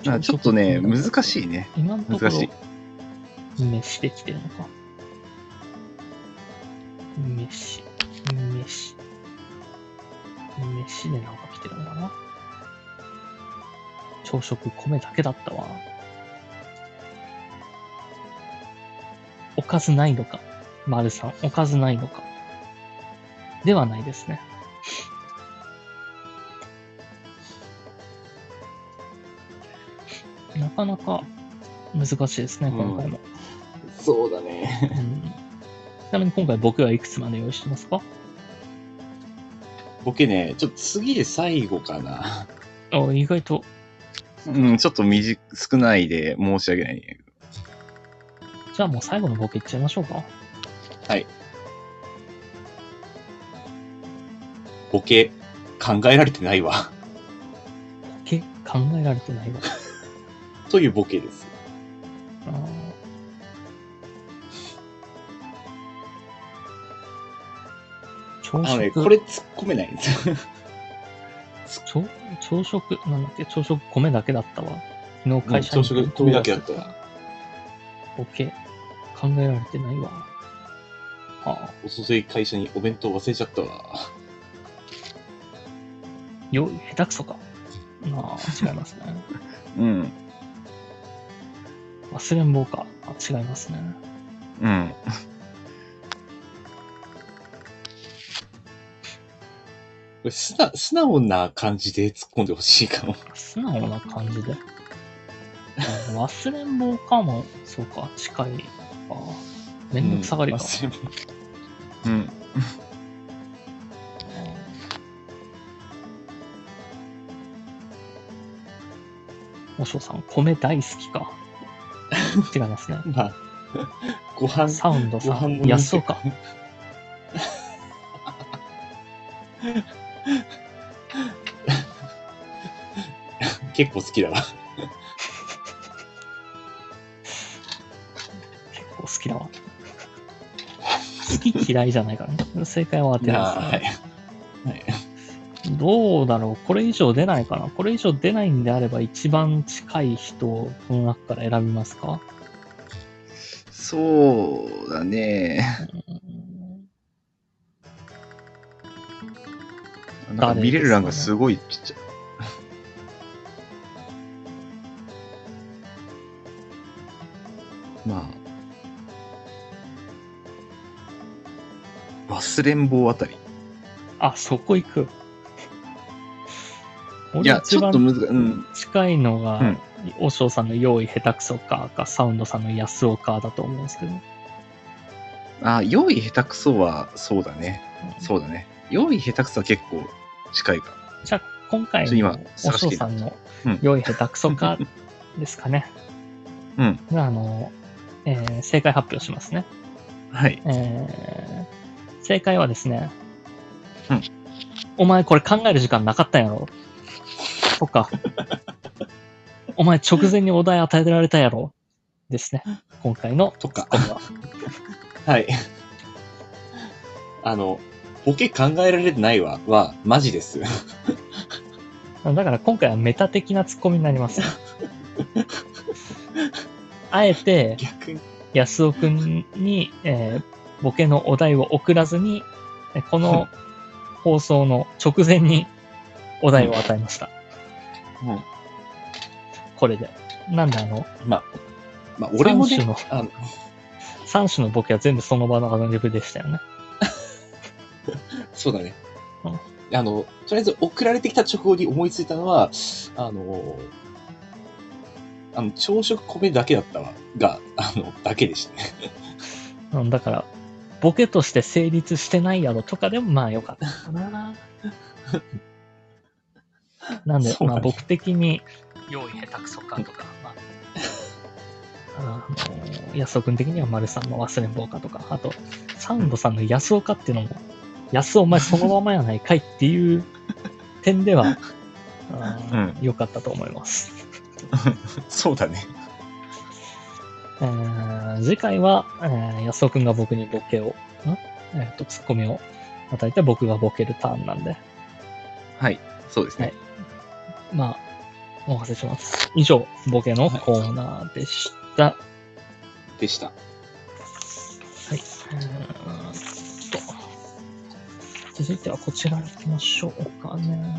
あちょっとね、難しいね。今のとこ難しいろ、飯できてるのか。飯、飯。飯でなんか来てるのかな。朝食米だけだったわ。おかずないのか。丸さん、おかずないのか。ではないですね。なかなか難しいですね、今回も。そうだね。うんちなみに今回僕はいくつまで用意してますか？ボケね、ちょっと次で最後かな。あ意外と、うん、ちょっと短少ないで申し訳ないね。じゃあもう最後のボケいっちゃいましょうか。はい。ボケ、考えられてないわ。ボケ考えられてないわ。というボケです。朝あのね、食、これ突っ込めないんですよ。朝朝食、なんだっけ、朝食米だけだったわ。昨日会社にうん朝食米だけだったわ。ボケ、考えられてないわ。ああ、おととい会社にお弁当忘れちゃったわ。よい、下手くそか。ああ、違いますね。うん。忘れん坊か。あ違いますね。うん。素直素直な感じで突っ込んでほしいかも。素直な感じで？あ 忘れん坊かも、そうか、近いか。めんどくさがりか。忘れ物うん。おしょうさん、米大好きか。違いますね。まあ、ご飯、サウンドさん、安尾か。結構好きだわ。結構好きだわ。好き嫌いじゃないからね。正解は当てあないですね。はい。はい。どうだろう？これ以上出ないかな？これ以上出ないんであれば一番近い人をこの中から選びますか？そうだね。うんなんか見れる欄がすごいちっちゃい。まあ。忘れん坊あたり。あ、そこ行く。いや、ちょっと難しい。うん。近いのが、うんおしょうさんの用意下手くそかか、サウンドさんの安尾かだと思うんですけど。あ、用意下手くそは、そうだね。そうだね。用意下手くそは結構近いか。じゃあ、今回のおしょうさんのうん用意下手くそかですかね。うん。あの、えー正解発表しますね。はい。えー正解はですね、うんお前これ考える時間なかったんやろとか、お前直前にお題与えられたやろですね。今回のとかは。はい。あの、ボケ考えられてないわ、は、マジです。だから今回はメタ的なツッコミになります。あえて。安尾くんに、えーボケのお題を送らずに、えこの放送の直前にお題を与えました。うん。これで。なんであの、まあ、まあ、俺も三種のね、あの、3種のボケは全部その場のアドリブでしたよね。そうだねうん。あの、とりあえず送られてきた直後に思いついたのは、あの、あの、朝食米だけだったわ、が、あの、だけでしたね。うん、だから、ボケとして成立してないやろとかでもまあよかったかな。なんで、まあ僕的に、用意下手くそかとか、まあ、あの、安尾君的には丸さんの忘れん坊かとか、あと、サウンドさんの安尾かっていうのも、安尾お前そのままやないかいっていう点では、あー良かったと思います。そうだね。えー次回は、えー安尾くんが僕にボケを、ん？えっ、と、ツッコミを与えて僕がボケるターンなんで、はい。そうですね。はいまあ、お任せします。以上、ボケのコーナーでした。でした。はい。えーっと、続いてはこちら行きましょうかね。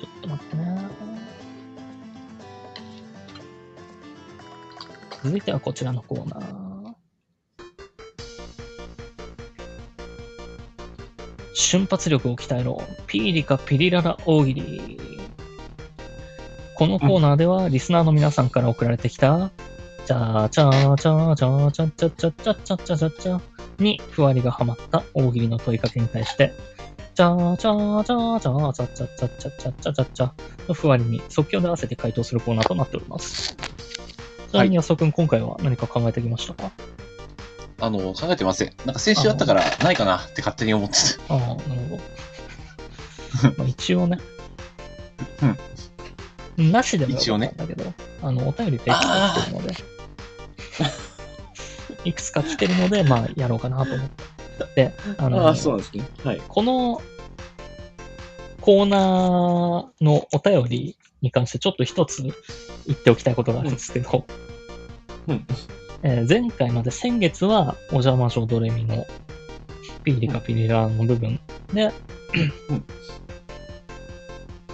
ちょっと待ってね。続いてはこちらのコーナー。瞬発力を鍛えろ。ピーリカピリララ大喜利。このコーナーでは、リスナーの皆さんから送られてきた、チャーチャーチャーチャーチャーチャーチャーチャーチャーチャーチャにふわりがはまった大喜利の問いかけに対して、チャーチャーチャーチャーチャーチャーチャーチャーチャーチャーチャーチャーのふわりに即興で合わせて回答するコーナーとなっております。ちなみに安尾くん、今回は何か考えてきましたかあの、考えてません。なんか先週あったから、ないかなって勝手に思ってた。ああ、なるほど。まあ一応ね。なしでもよかったんだけど、あの、お便りっていくつか来てるので、いくつか来てるので、まあ、やろうかなと思って。で、あの、なんですね。はい。このコーナーのお便りに関してちょっと一つ言っておきたいことがあるんですけど、うんえー前回まで先月はお邪魔女ドレミのピーリカピリラの部分で、うん。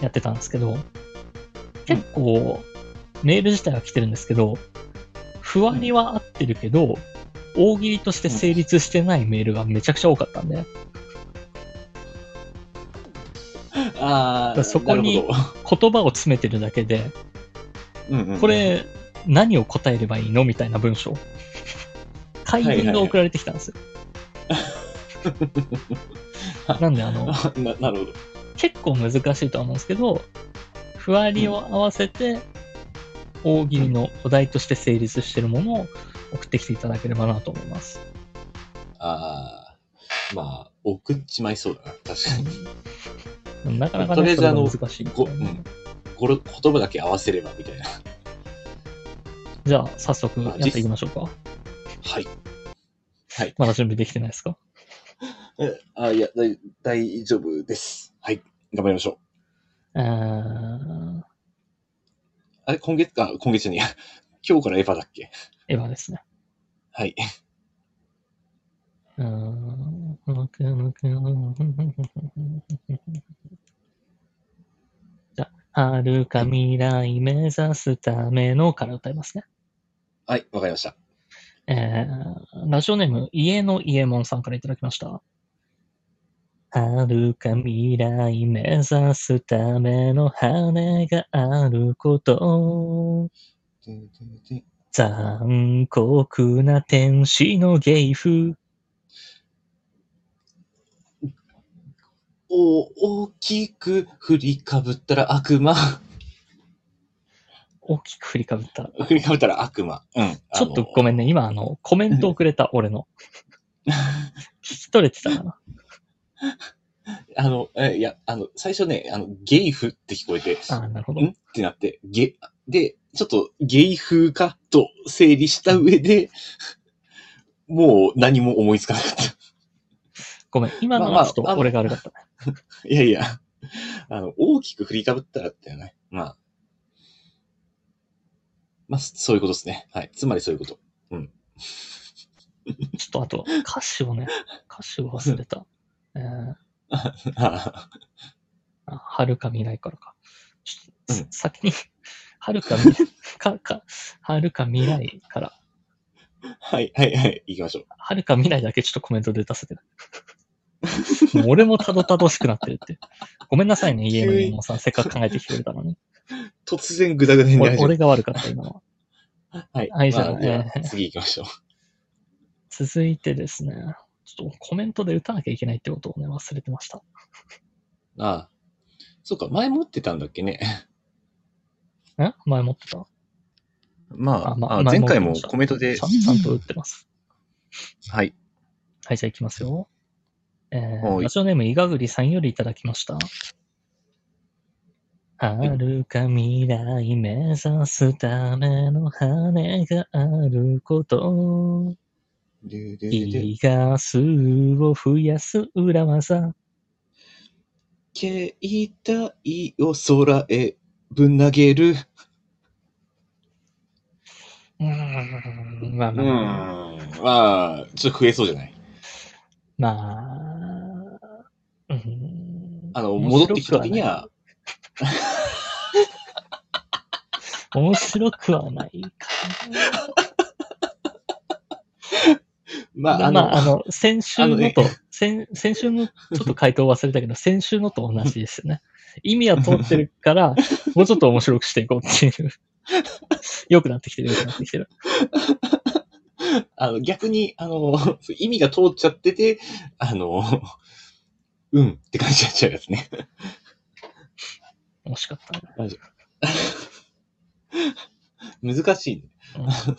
やってたんですけど、結構メール自体は来てるんですけど、ふわりは合ってるけど、大喜利として成立してないメールがめちゃくちゃ多かったんで、ああそこに言葉を詰めてるだけで、どうんうん。こ、れ、何を答えればいいの？みたいな文章。回文が送られてきたんですよ。なんで、あの、ななるほど。結構難しいとは思うんですけど、ふわりを合わせて、大喜利のお題として成立してるものを送ってきていただければなと思います。ああ、まあ、送っちまいそうだな。確かに。なかなかね、とりあえずあの難しいうん。言葉だけ合わせればみたいな。じゃあ、早速やっていきましょうか。はい。まだ準備できてないですか？えあ、いや、大大丈夫です。はい。頑張りましょう。えー、あれ、今月？か、今月じゃねえや。今日からエヴァだっけ？エヴァですね。はい。うーん じゃあ、はるか未来目指すためのから歌いますね。はい、わかりました。えー、ラジオネーム、家の家門さんからいただきました。はるか未来目指すための羽があること。残酷な天使の芸風。お、大きく振りかぶったら悪魔。大きく振りかぶった。振りかぶったら悪魔。うん。ちょっとごめんね。ね、今あの、コメントをくれた、俺の。聞き取れてたかなあの、えいや、あの、最初ね、あの、ゲイフって聞こえて、ああ、なるほどん？ってなって、ゲ、で、ちょっとゲイ風かと整理した上で、もう何も思いつかなかった。ごめん、今のまあまあはちょっと俺が悪かったね。いやいや、あの、大きく振りかぶったらってね。まあ。まあ、そういうことですね。はい。つまりそういうこと。ちょっとあと、歌詞をね、歌詞を忘れた。えー、はるか未来からか。ちょっと、うん先に、はるか未来、か、か、はるか未来から、はい、はい、はい。行きましょう。はるか未来だけちょっとコメントで出させて。もう俺もたどたどしくなってるって。ごめんなさいね、家の家もさん、せっかく考えてきてくれたのに。突然グダグダにな俺り始め俺が悪かった、今は。はい。はいじゃあまじゃえー次行きましょう。続いてですね、ちょっとコメントで打たなきゃいけないってことをね、忘れてました。ああ。そうか、前持ってたんだっけね。え？前持ってた？まあ、あまあ前回もコメントでちゃ、んと打ってます。はい。はい、じゃあ行きますよ。えー、はいラジオネーム、いがぐりさんよりいただきました。はるか未来目指すための羽があること。でででいでいガスを増やす裏技。携帯を空へぶん投げる。うーん、まあうまあ、ん。まあ、ちょっと増えそうじゃない？まあ、うーんあの、戻ってきた時には、面白くはないか まあ、な。あの、まあ、あの、先週のあのねと、先先週のちょっと回答忘れたけど、先週のと同じですよね。意味は通ってるから、もうちょっと面白くしていこうっていう。良くなってきてる、良くなってきてる。あの逆に、あの、意味が通っちゃってて、あの、うんって感じになっちゃうやつね。惜しかったね。難しいね。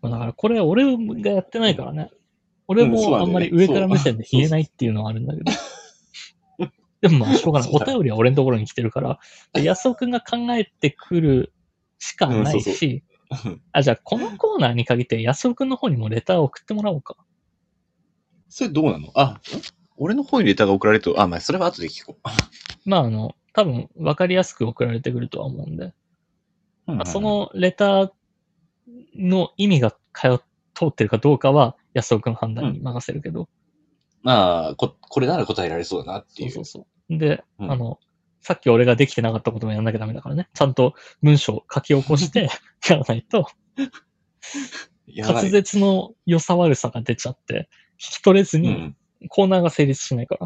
まあだからこれ俺がやってないからね。俺もあなんまり上から目線で言えないっていうのはあるんだけど。でもまあしょうがない。お便りは俺のところに来てるから、安尾くんが考えてくるしかないうんそうし、うんあ、じゃあこのコーナーに限って安尾くんの方にもレターを送ってもらおうか。それどうなの？あ、俺の方にレターが送られると、あ、まあ、それは後で聞こ まああの、多分分かりやすく送られてくるとは思うんで、そ、のレターの意味が通っ通ってるかどうかは安尾くん判断に任せるけど、まあ、こ、これなら答えられそうだなっていう。そうそうそう。で、うんあの、さっき俺ができてなかったこともやんなきゃダメだからね。ちゃんと文章を書き起こして やらないと、滑舌の良さ悪さが出ちゃって、聞き取れずにうん。コーナーが成立しないか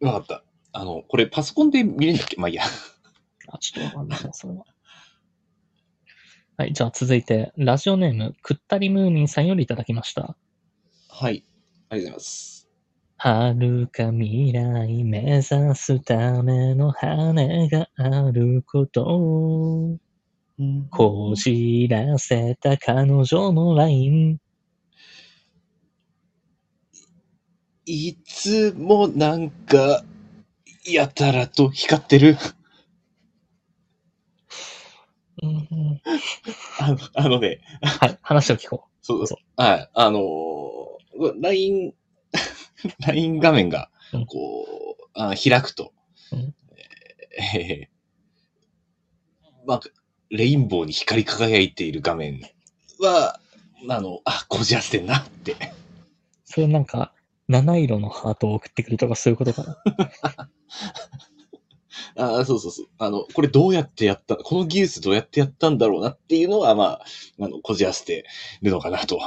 ら。わかった。あの、これパソコンで見れるんだっけ？まあいいや。あ、ちょっとわかんないな、それは。はい、じゃあ続いて、ラジオネーム、くったりムーミンさんよりいただきました。はい。ありがとうございます。はるか未来目指すための羽があることをこじらせた彼女のライン。いつもなんか、やたらと光ってる。うんあのあのね、はい、話を聞こそうそはい、あのー、LINE、LINE 画面がうん、こう、あ開くと、うんえーまあ、レインボーに光り輝いている画面は、あの、あ、こじらせてんなって。う。それなんか、七色のハートを送ってくるとかそういうことかな。あそうそうそう。あの、これどうやってやった、この技術どうやってやったんだろうなっていうのは、まあ、あの、こじらせてるのかなと、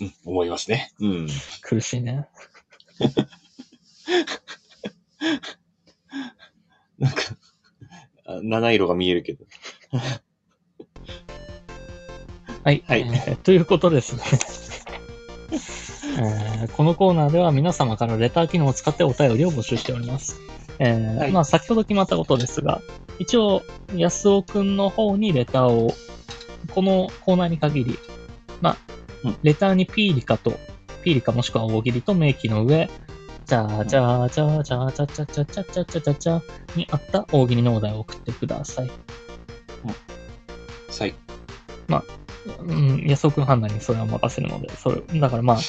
うん、思いますね。うん。苦しいね。なんか、あ七色が見えるけど。はい。はいえーということですね。えーこのコーナーでは皆様からレター機能を使ってお便りを募集しております。えーはいまあ先ほど決まったことですが、一応、安尾くんの方にレターを、このコーナーに限り、まあ、うんレターにピーリカと、ピーリカもしくは大喜利と明記の上、じゃあじゃあじゃあじゃあじゃあじゃあじゃあじゃあじゃあじゃあじゃあにあった大喜利のお題を送ってください。さい。うん、安尾くん判断にそれは任せるので、それ、だからまあ、ね、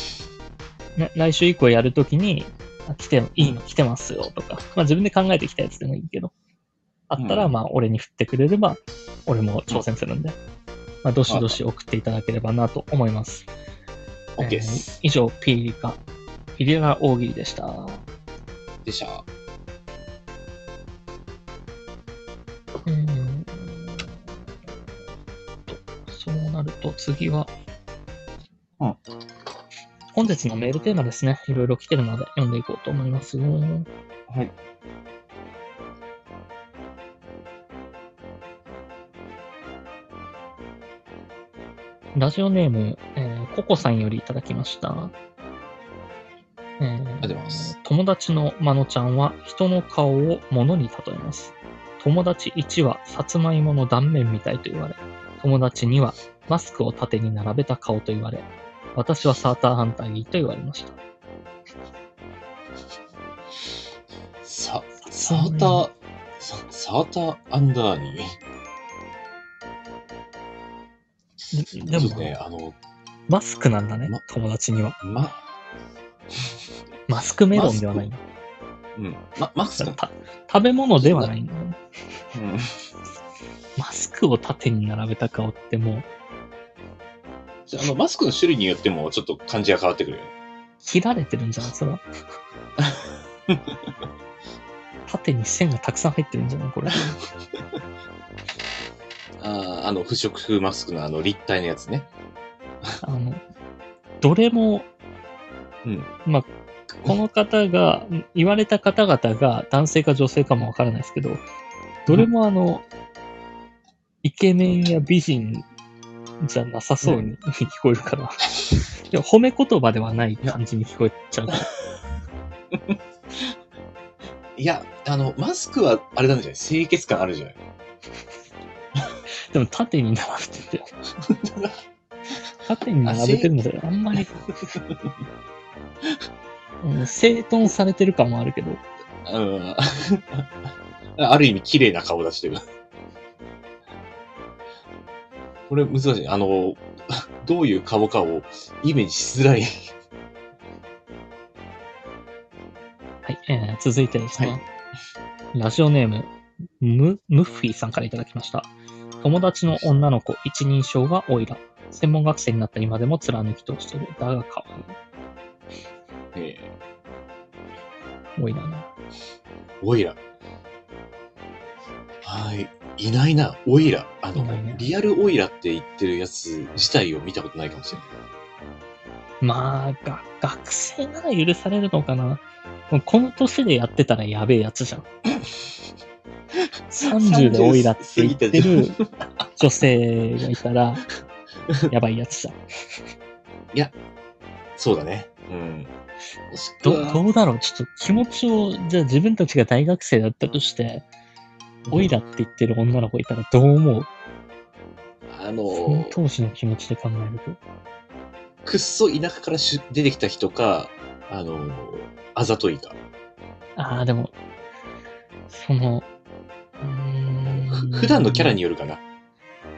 来週以降やるときに、あ来て、いいの来てますよとか、まあ自分で考えてきたやつでもいいけど、あったらうん。まあ俺に振ってくれれば、俺も挑戦するんで、まあどしどし送っていただければなと思います。OK です。以上、ピーリカ、ピリラ大喜利でした。でしゃ。うん。そうなると次は、うん本日のメールテーマですね。いろいろ来てるので読んでいこうと思いますよ。はい。ラジオネーム、えーココさんよりいただきました。えー。友達のまのちゃんは人の顔を物に例えます。友達1はさつまいもの断面みたいと言われ、友達2はマスクを縦に並べた顔と言われ、私はサーターハンターギーと言われました。さ、サーター、ササーターアンダーに、ででも、ね、あの、マスクなんだねま、友達には。ま、マスクメロンではない。うん、ま、マスク？た食べ物ではないんだね。うん。マスクを縦に並べた顔ってもう、あ、あの、マスクの種類によってもちょっと感じが変わってくるよね。切られてるんじゃない？それは。縦に線がたくさん入ってるんじゃない？これ。ああ、あの、不織布マスクのあの、立体のやつね。あの、どれも、うん。まあ、この方が、言われた方々が男性か女性かもわからないですけど、どれもあの、イケメンや美人じゃなさそうに聞こえるから、でも褒め言葉ではない感じに聞こえちゃう。から。いや、あの、マスクは、あれなんじゃない？清潔感あるじゃない？でも縦に並べてて、縦に並べてるので、あんまり、うん、整頓されてる感もあるけど、うん。ある意味、綺麗な顔出してる。これ難しい。あの、どういう顔かをイメージしづらい。はい、えー続いてですね、はいラジオネーム、ム、ムッフィーさんからいただきました。友達の女の子一人称がオイラ。専門学生になった今でも貫き通している。だが可愛い。えオイラね。ー、オイラ。はい。いないな、オイラ。あの、ねリアルオイラって言ってるやつ自体を見たことないかもしれない。まあ、が、学生なら許されるのかな。この年でやってたらやべえやつじゃん。30でオイラって言ってる女性がいたら、やばいやつじゃん。そうだね。うん。どはどうだろう？ちょっと気持ちを、じゃあ自分たちが大学生だったとして、オイラって言ってる女の子いたらどう思う？あそのの、当時の気持ちで考えると。くっそ田舎からし出てきた人か、あの、あざといか。ああ、でも、その、うーんふ普段のキャラによるかな。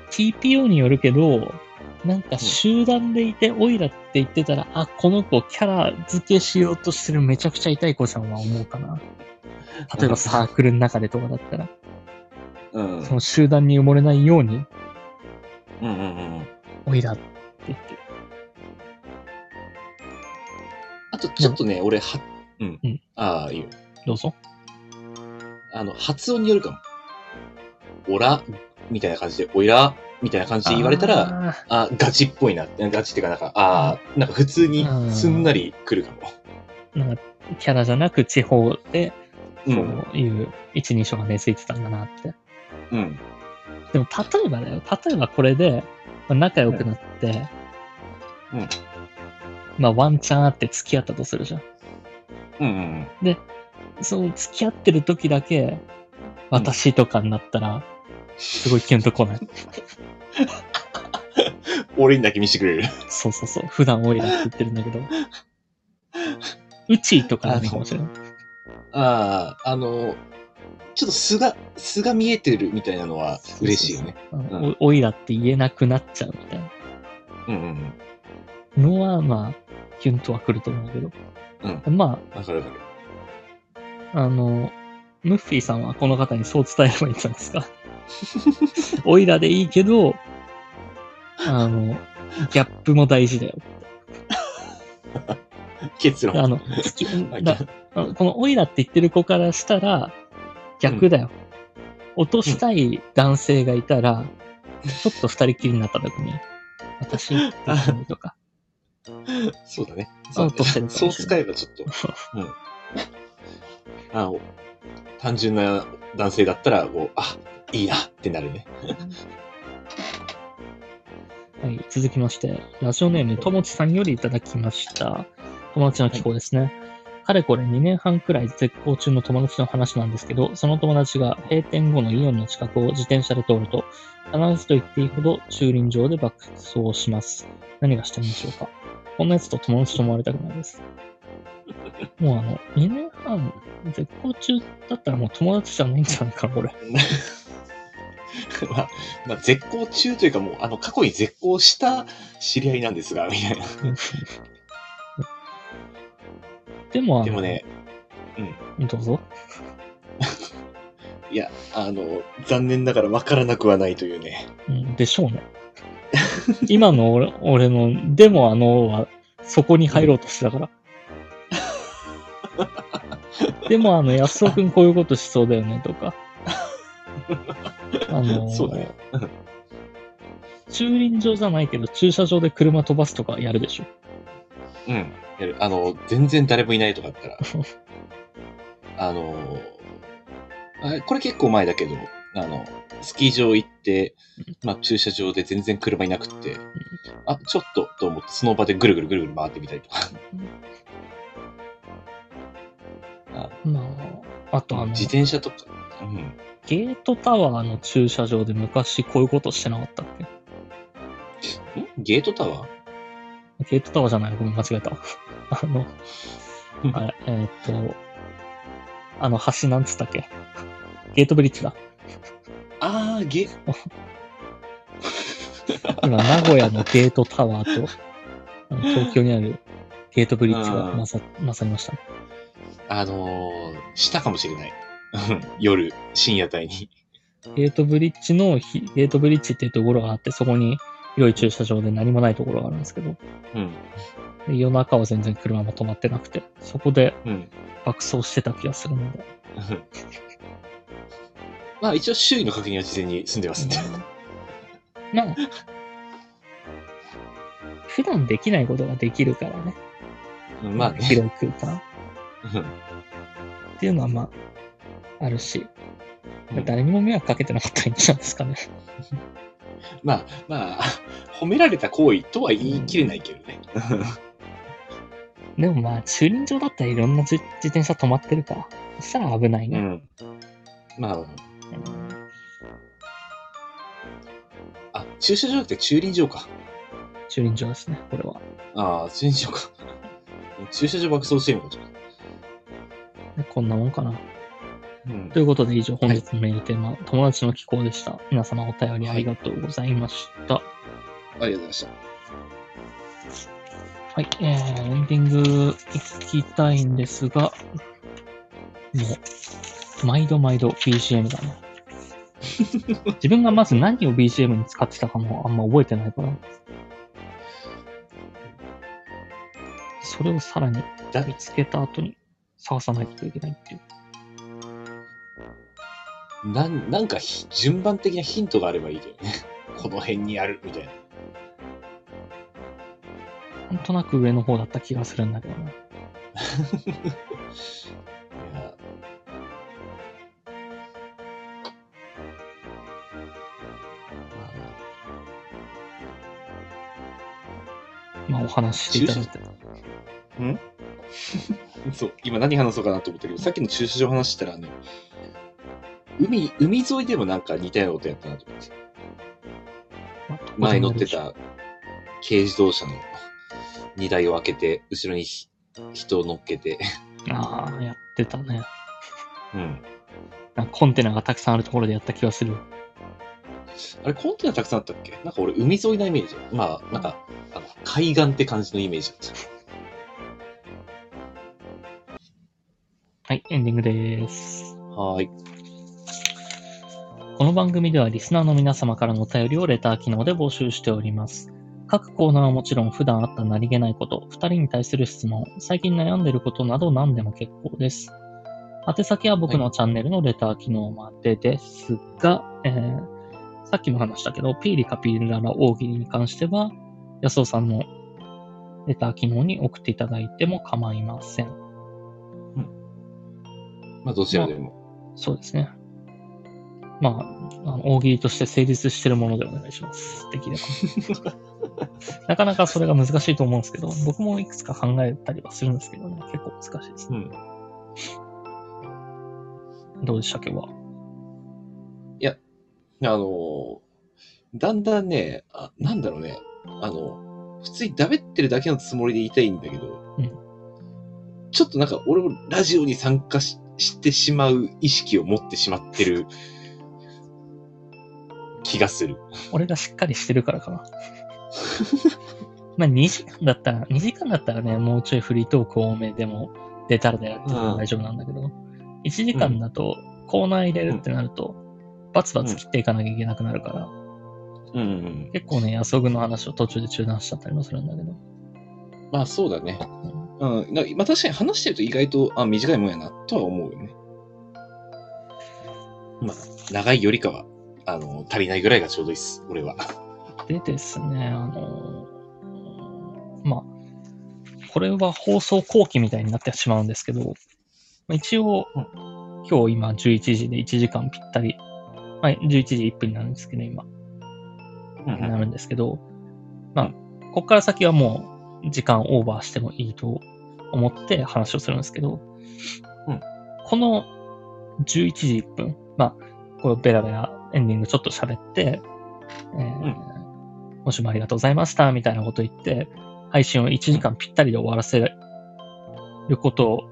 TPO によるけど、なんか集団でいて、オイラって言ってたら、あ、この子キャラ付けしようとしてるめちゃくちゃ痛い子ちゃんは思うかな。例えばサークルの中でとかだったら、うん。その集団に埋もれないように、うんうんうん。オイラって言ってる。あと、ちょっとね、俺、は、うん。うんああ、いいよ。どうぞ。あの、発音によるかも。オラ、みたいな感じで、オイラ、みたいな感じで言われたら、ああガチっぽいな。ガチっていうか、なんか、ああ、なんか普通にすんなり来るかも。ー、なんかキャラじゃなく地方で、う。そうんいう一人称が根付いてたんだなって。うん。でも、例えばだよ。例えばこれで、まあ仲良くなって、うんまあ、ワンチャンあって付き合ったとするじゃん。うんうんその付き合ってる時だけ、私とかになったら、すごいキュンとこない？うん。俺にだけ見せてくれる。そうそうそう。普段オイラって言ってるんだけど。うちとかなのかもしれない。ああ、あの、ちょっと素が、素が見えてるみたいなのは嬉しいよね。うんおオイラって言えなくなっちゃうみたいなうんうんのは、まあ、キュンとは来ると思うけど。まうん。わかるわかる。あ、あの、ムッフィーさんはこの方にそう伝えればいいんじゃないですか。オイラでいいけど、あの、ギャップも大事だよ。結論。あの、好きこのオイラって言ってる子からしたら、逆だよ。落としたい男性がいたら、ちょっと二人きりになった時に、私とか。そうだね。そうとしてるかそう使えばちょっと。うん。あの、単純な男性だったら、こう、あ、いいなってなるね。はい、続きまして、ラジオネームともちさんよりいただきました。友達の気候ですね。かれこれ2年半くらい絶好中の友達の話なんですけど、その友達が閉店後のイオンの近くを自転車で通ると、必ずと言っていいほど駐輪場で爆走します。何がしたいんでしょうか？こんなやつと友達と思われたくないです。もうあの、2年半絶好中だったらもう友達じゃないんじゃないかな、これ。まあ、まあ、絶好中というかもう、あの、過去に絶好した知り合いなんですが、みたいな。でもでもね、どうぞ。いや、あの、残念ながら分からなくはないというね。うん、でしょうね。今の俺俺の、でもあのは、そこに入ろうとしてたから。でもあの、安尾くんこういうことしそうだよね、とか。あの、そうだよ。駐輪場じゃないけど、駐車場で車飛ばすとかやるでしょ。うん。やる。あの、全然誰もいないとかだったら。あの、あこれ結構前だけど、あの、スキー場行って、まあ駐車場で全然車いなくって、あ、ちょっとと思ってその場でぐるぐるぐるぐる回ってみたりとか。まあ、あとあの、自転車とか。うん。ゲートタワーの駐車場で昔こういうことしてなかったっけ？ん？ゲートタワー？ゲートタワーじゃない？ごめん、間違えた。あの、あれ、えーっと、あの橋なんつったっけ？ゲートブリッジだ。あー、ゲ、今、名古屋のゲートタワーと、あの東京にあるゲートブリッジがうんまさ、まさりましたね。あのー、したかもしれない。う ん夜、深夜帯に。ゲートブリッジのひ、ゲートブリッジっていうところがあって、そこに広い駐車場で何もないところがあるんですけど、うん。で夜中は全然車も止まってなくて、そこでうん。爆走してた気がするので。まあ一応周囲の確認は事前に済んでますんで。まあ、普段できないことができるからね。うんまあね。広い空間うんっていうのはまあ、あるし、うん誰にも迷惑かけてなかったらいいんじゃないですかね。まあ、まあ、褒められた行為とは言い切れないけどね。でもまあ、駐輪場だったらいろんな自自転車止まってるから、そしたら危ないうね。ん。まあ、うんあ、駐車場じゃなくて駐輪場か。駐輪場ですね、これは。ああ、駐輪場か。駐車場爆走してるのかと。でこんなもんかな。うんということで以上、本日のメールテーマ、友達の寄稿でした。皆様お便りありがとうございました。ありがとうございました。はい、えー、エンディング行きたいんですが、もう、毎度毎度 BGM だね。自分がまず何を BGM に使ってたかもあんま覚えてないから。それをさらにだ見つけた後に探さないといけないっていう。なん、なんかひ順番的なヒントがあればいいけどね。この辺にあるみたいな。なんとなく上の方だった気がするんだけどな。いやまあお話ししていただいて。そう、今何話そうかなと思ったけど、さっきの駐車場話したら、あの、海、海沿いでもなんか似たようなことやったなと思って。まあ前乗って。た軽自動車の荷台を開けて、後ろにひ人を乗っけて、ああ、やってたね。うん。なんかコンテナがたくさんあるところでやった気がする。あれ、コンテナたくさんあったっけ？なんか俺、海沿いなイメージ。まあ、なんか、あの海岸って感じのイメージだった。はい、エンディングです。はーい。この番組ではリスナーの皆様からのお便りをレター機能で募集しております。各コーナーはもちろん普段あった何気ないこと、二人に対する質問、最近悩んでることなど何でも結構です。宛先は僕のチャンネルのレター機能までですが、えーさっきも話したけど、ピーリカピーララ大喜利に関しては、安尾さんのレター機能に送っていただいても構いません。まあ、どちらでも。そうですね。まあ、あの大喜利として成立してるものでお願いします。できれば。なかなかそれが難しいと思うんですけど、僕もいくつか考えたりはするんですけどね、結構難しいですね。うん。どうでした今日は？あの、だんだんね、あなんだろうね、あの、普通にダメってるだけのつもりで言いたいんだけど、うんちょっとなんか俺もラジオに参加ししてしまう意識を持ってしまってる気がする。俺がしっかりしてるからかな。まあ2時間だったら、2時間だったらね、もうちょいフリートーク多めでも出たらでやっても大丈夫なんだけど、1時間だとコーナー入れるってなると、バツバツ切っていかなきゃいけなくなるから、うんうん。結構ね、安ぐの話を途中で中断しちゃったりもするんだけど。まあそうだね。うんうん。なまあ確かに話してると意外と、あ、短いもんやな、とは思うよね。まあ、長いよりかは、あの、足りないぐらいがちょうどいいっす、俺は。でですね、あのまあ、これは放送後期みたいになってしまうんですけど、まあ一応、今日今11時で1時間ぴったり、まあ、11時1分になるんですけど、今、うんなるんですけど、まあ、こっから先はもう時間オーバーしてもいいと思って話をするんですけど、うんこの11時1分、まあ、これベラベラエンディングちょっと喋って、えー今週もありがとうございました、みたいなこと言って、配信を1時間ぴったりで終わらせること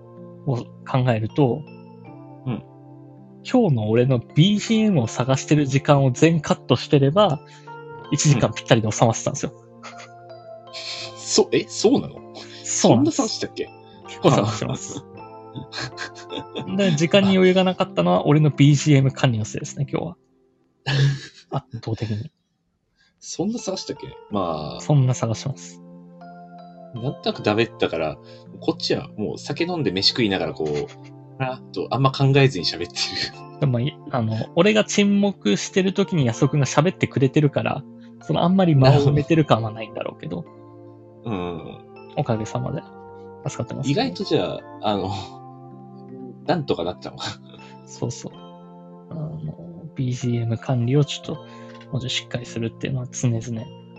を考えると、うん今日の俺の BGM を探してる時間を全カットしてれば、1時間ぴったりで収まってたんですよ。そ、え、そうなの？そうなんですそんな探。したっけ？結構探してます。で、時間に余裕がなかったのは俺の BGM 管理のせいですね、今日は。圧倒的に。そんな探したっけ？まそんな探してます。あ、なんとなくダメだから、こっちはもう酒飲んで飯食いながらこう、あっとあんま考えずに喋ってる。でも、いあの、俺が沈黙してる時に安尾くんが喋ってくれてるから、そのあんまり間を埋めてる感はないんだろうけど、うん。おかげさまで助かってます、意外とじゃあ、あの、なんとかなったのか。そうそう。BGM 管理をちょっと、もうちょっとしっかりするっていうのは常々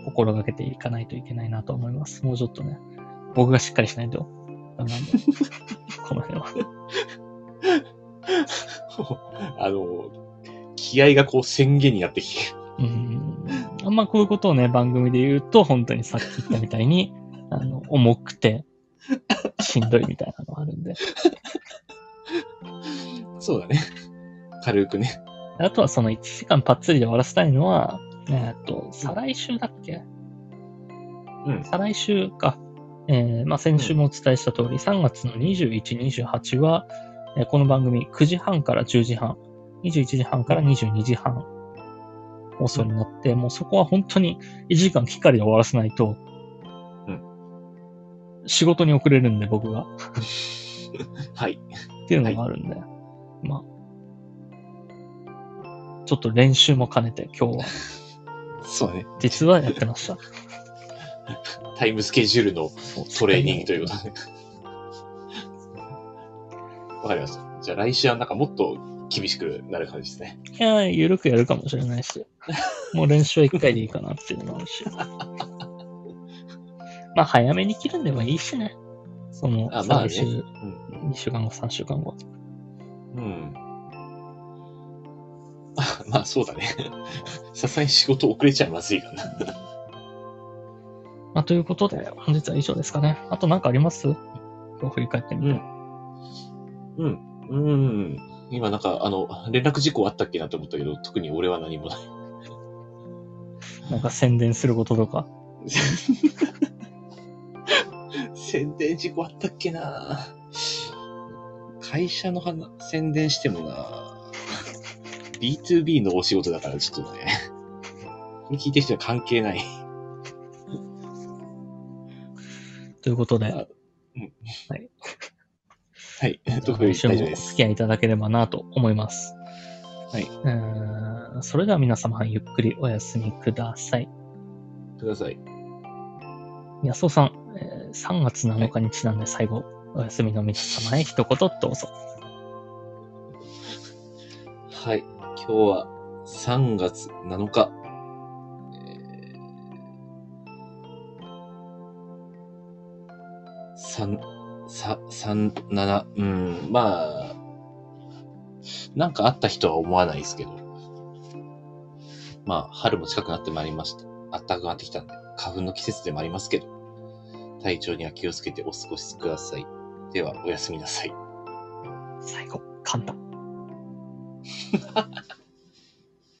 心がけていかないといけないなと思います。もうちょっとね、僕がしっかりしないとなんで、この辺は。あの、気合がこう宣言になってきて。うん。あんまこういうことをね、番組で言うと、本当にさっき言ったみたいに、あの、重くて、しんどいみたいなのがあるんで。そうだね。軽くね。あとはその1時間パッツリで終わらせたいのは、えっと、再来週だっけ？うん。再来週か。えーまあ、先週もお伝えした通り、3月の21、28は、えーこの番組9時半から10時半、21時半から22時半放送になって、もうそこは本当に1時間きっかりで終わらせないと、仕事に遅れるんで僕が。はい。っていうのがあるんで、まあ、ちょっと練習も兼ねて今日は そうだね。実はやってました。タイムスケジュールのトレーニングということで。わかりました。じゃあ来週はなんかもっと厳しくなる感じですね。いや、ゆるくやるかもしれないし、もう練習は一回でいいかなっていうのもあるし。まあ、早めに切るんでもいいしね。その、あまあね週、うん。2週間後、3週間後。うん。あまあそうだね。さすがに仕事遅れちゃまずいかな。まあ、ということで、本日は以上ですかね。あと何かあります？振り返ってみて。うん。うん。今なんか、あの、連絡事項あったっけなと思ったけど、特に俺は何もない。なんか宣伝することとか。宣伝事項あったっけな会社の話宣伝してもな B2B のお仕事だからちょっとね。これ聞いてる人は関係ない。ということで、あうんはい。はい。特に大丈夫です？付き合いいただければなと思います。はい。うーんそれでは皆様ゆっくりお休みください。ください。安尾さん、えー3月7日にちなんで最後、お休みの皆様へ一言どうぞ。はい。今日は3月7日。えー、三、さ、三、七、うん、まあ、なんかあった人は思わないですけど。まあ、春も近くなってまいりました。暖かくなってきたんで、花粉の季節でもありますけど、体調には気をつけてお過ごしください。では、おやすみなさい。最後、簡単。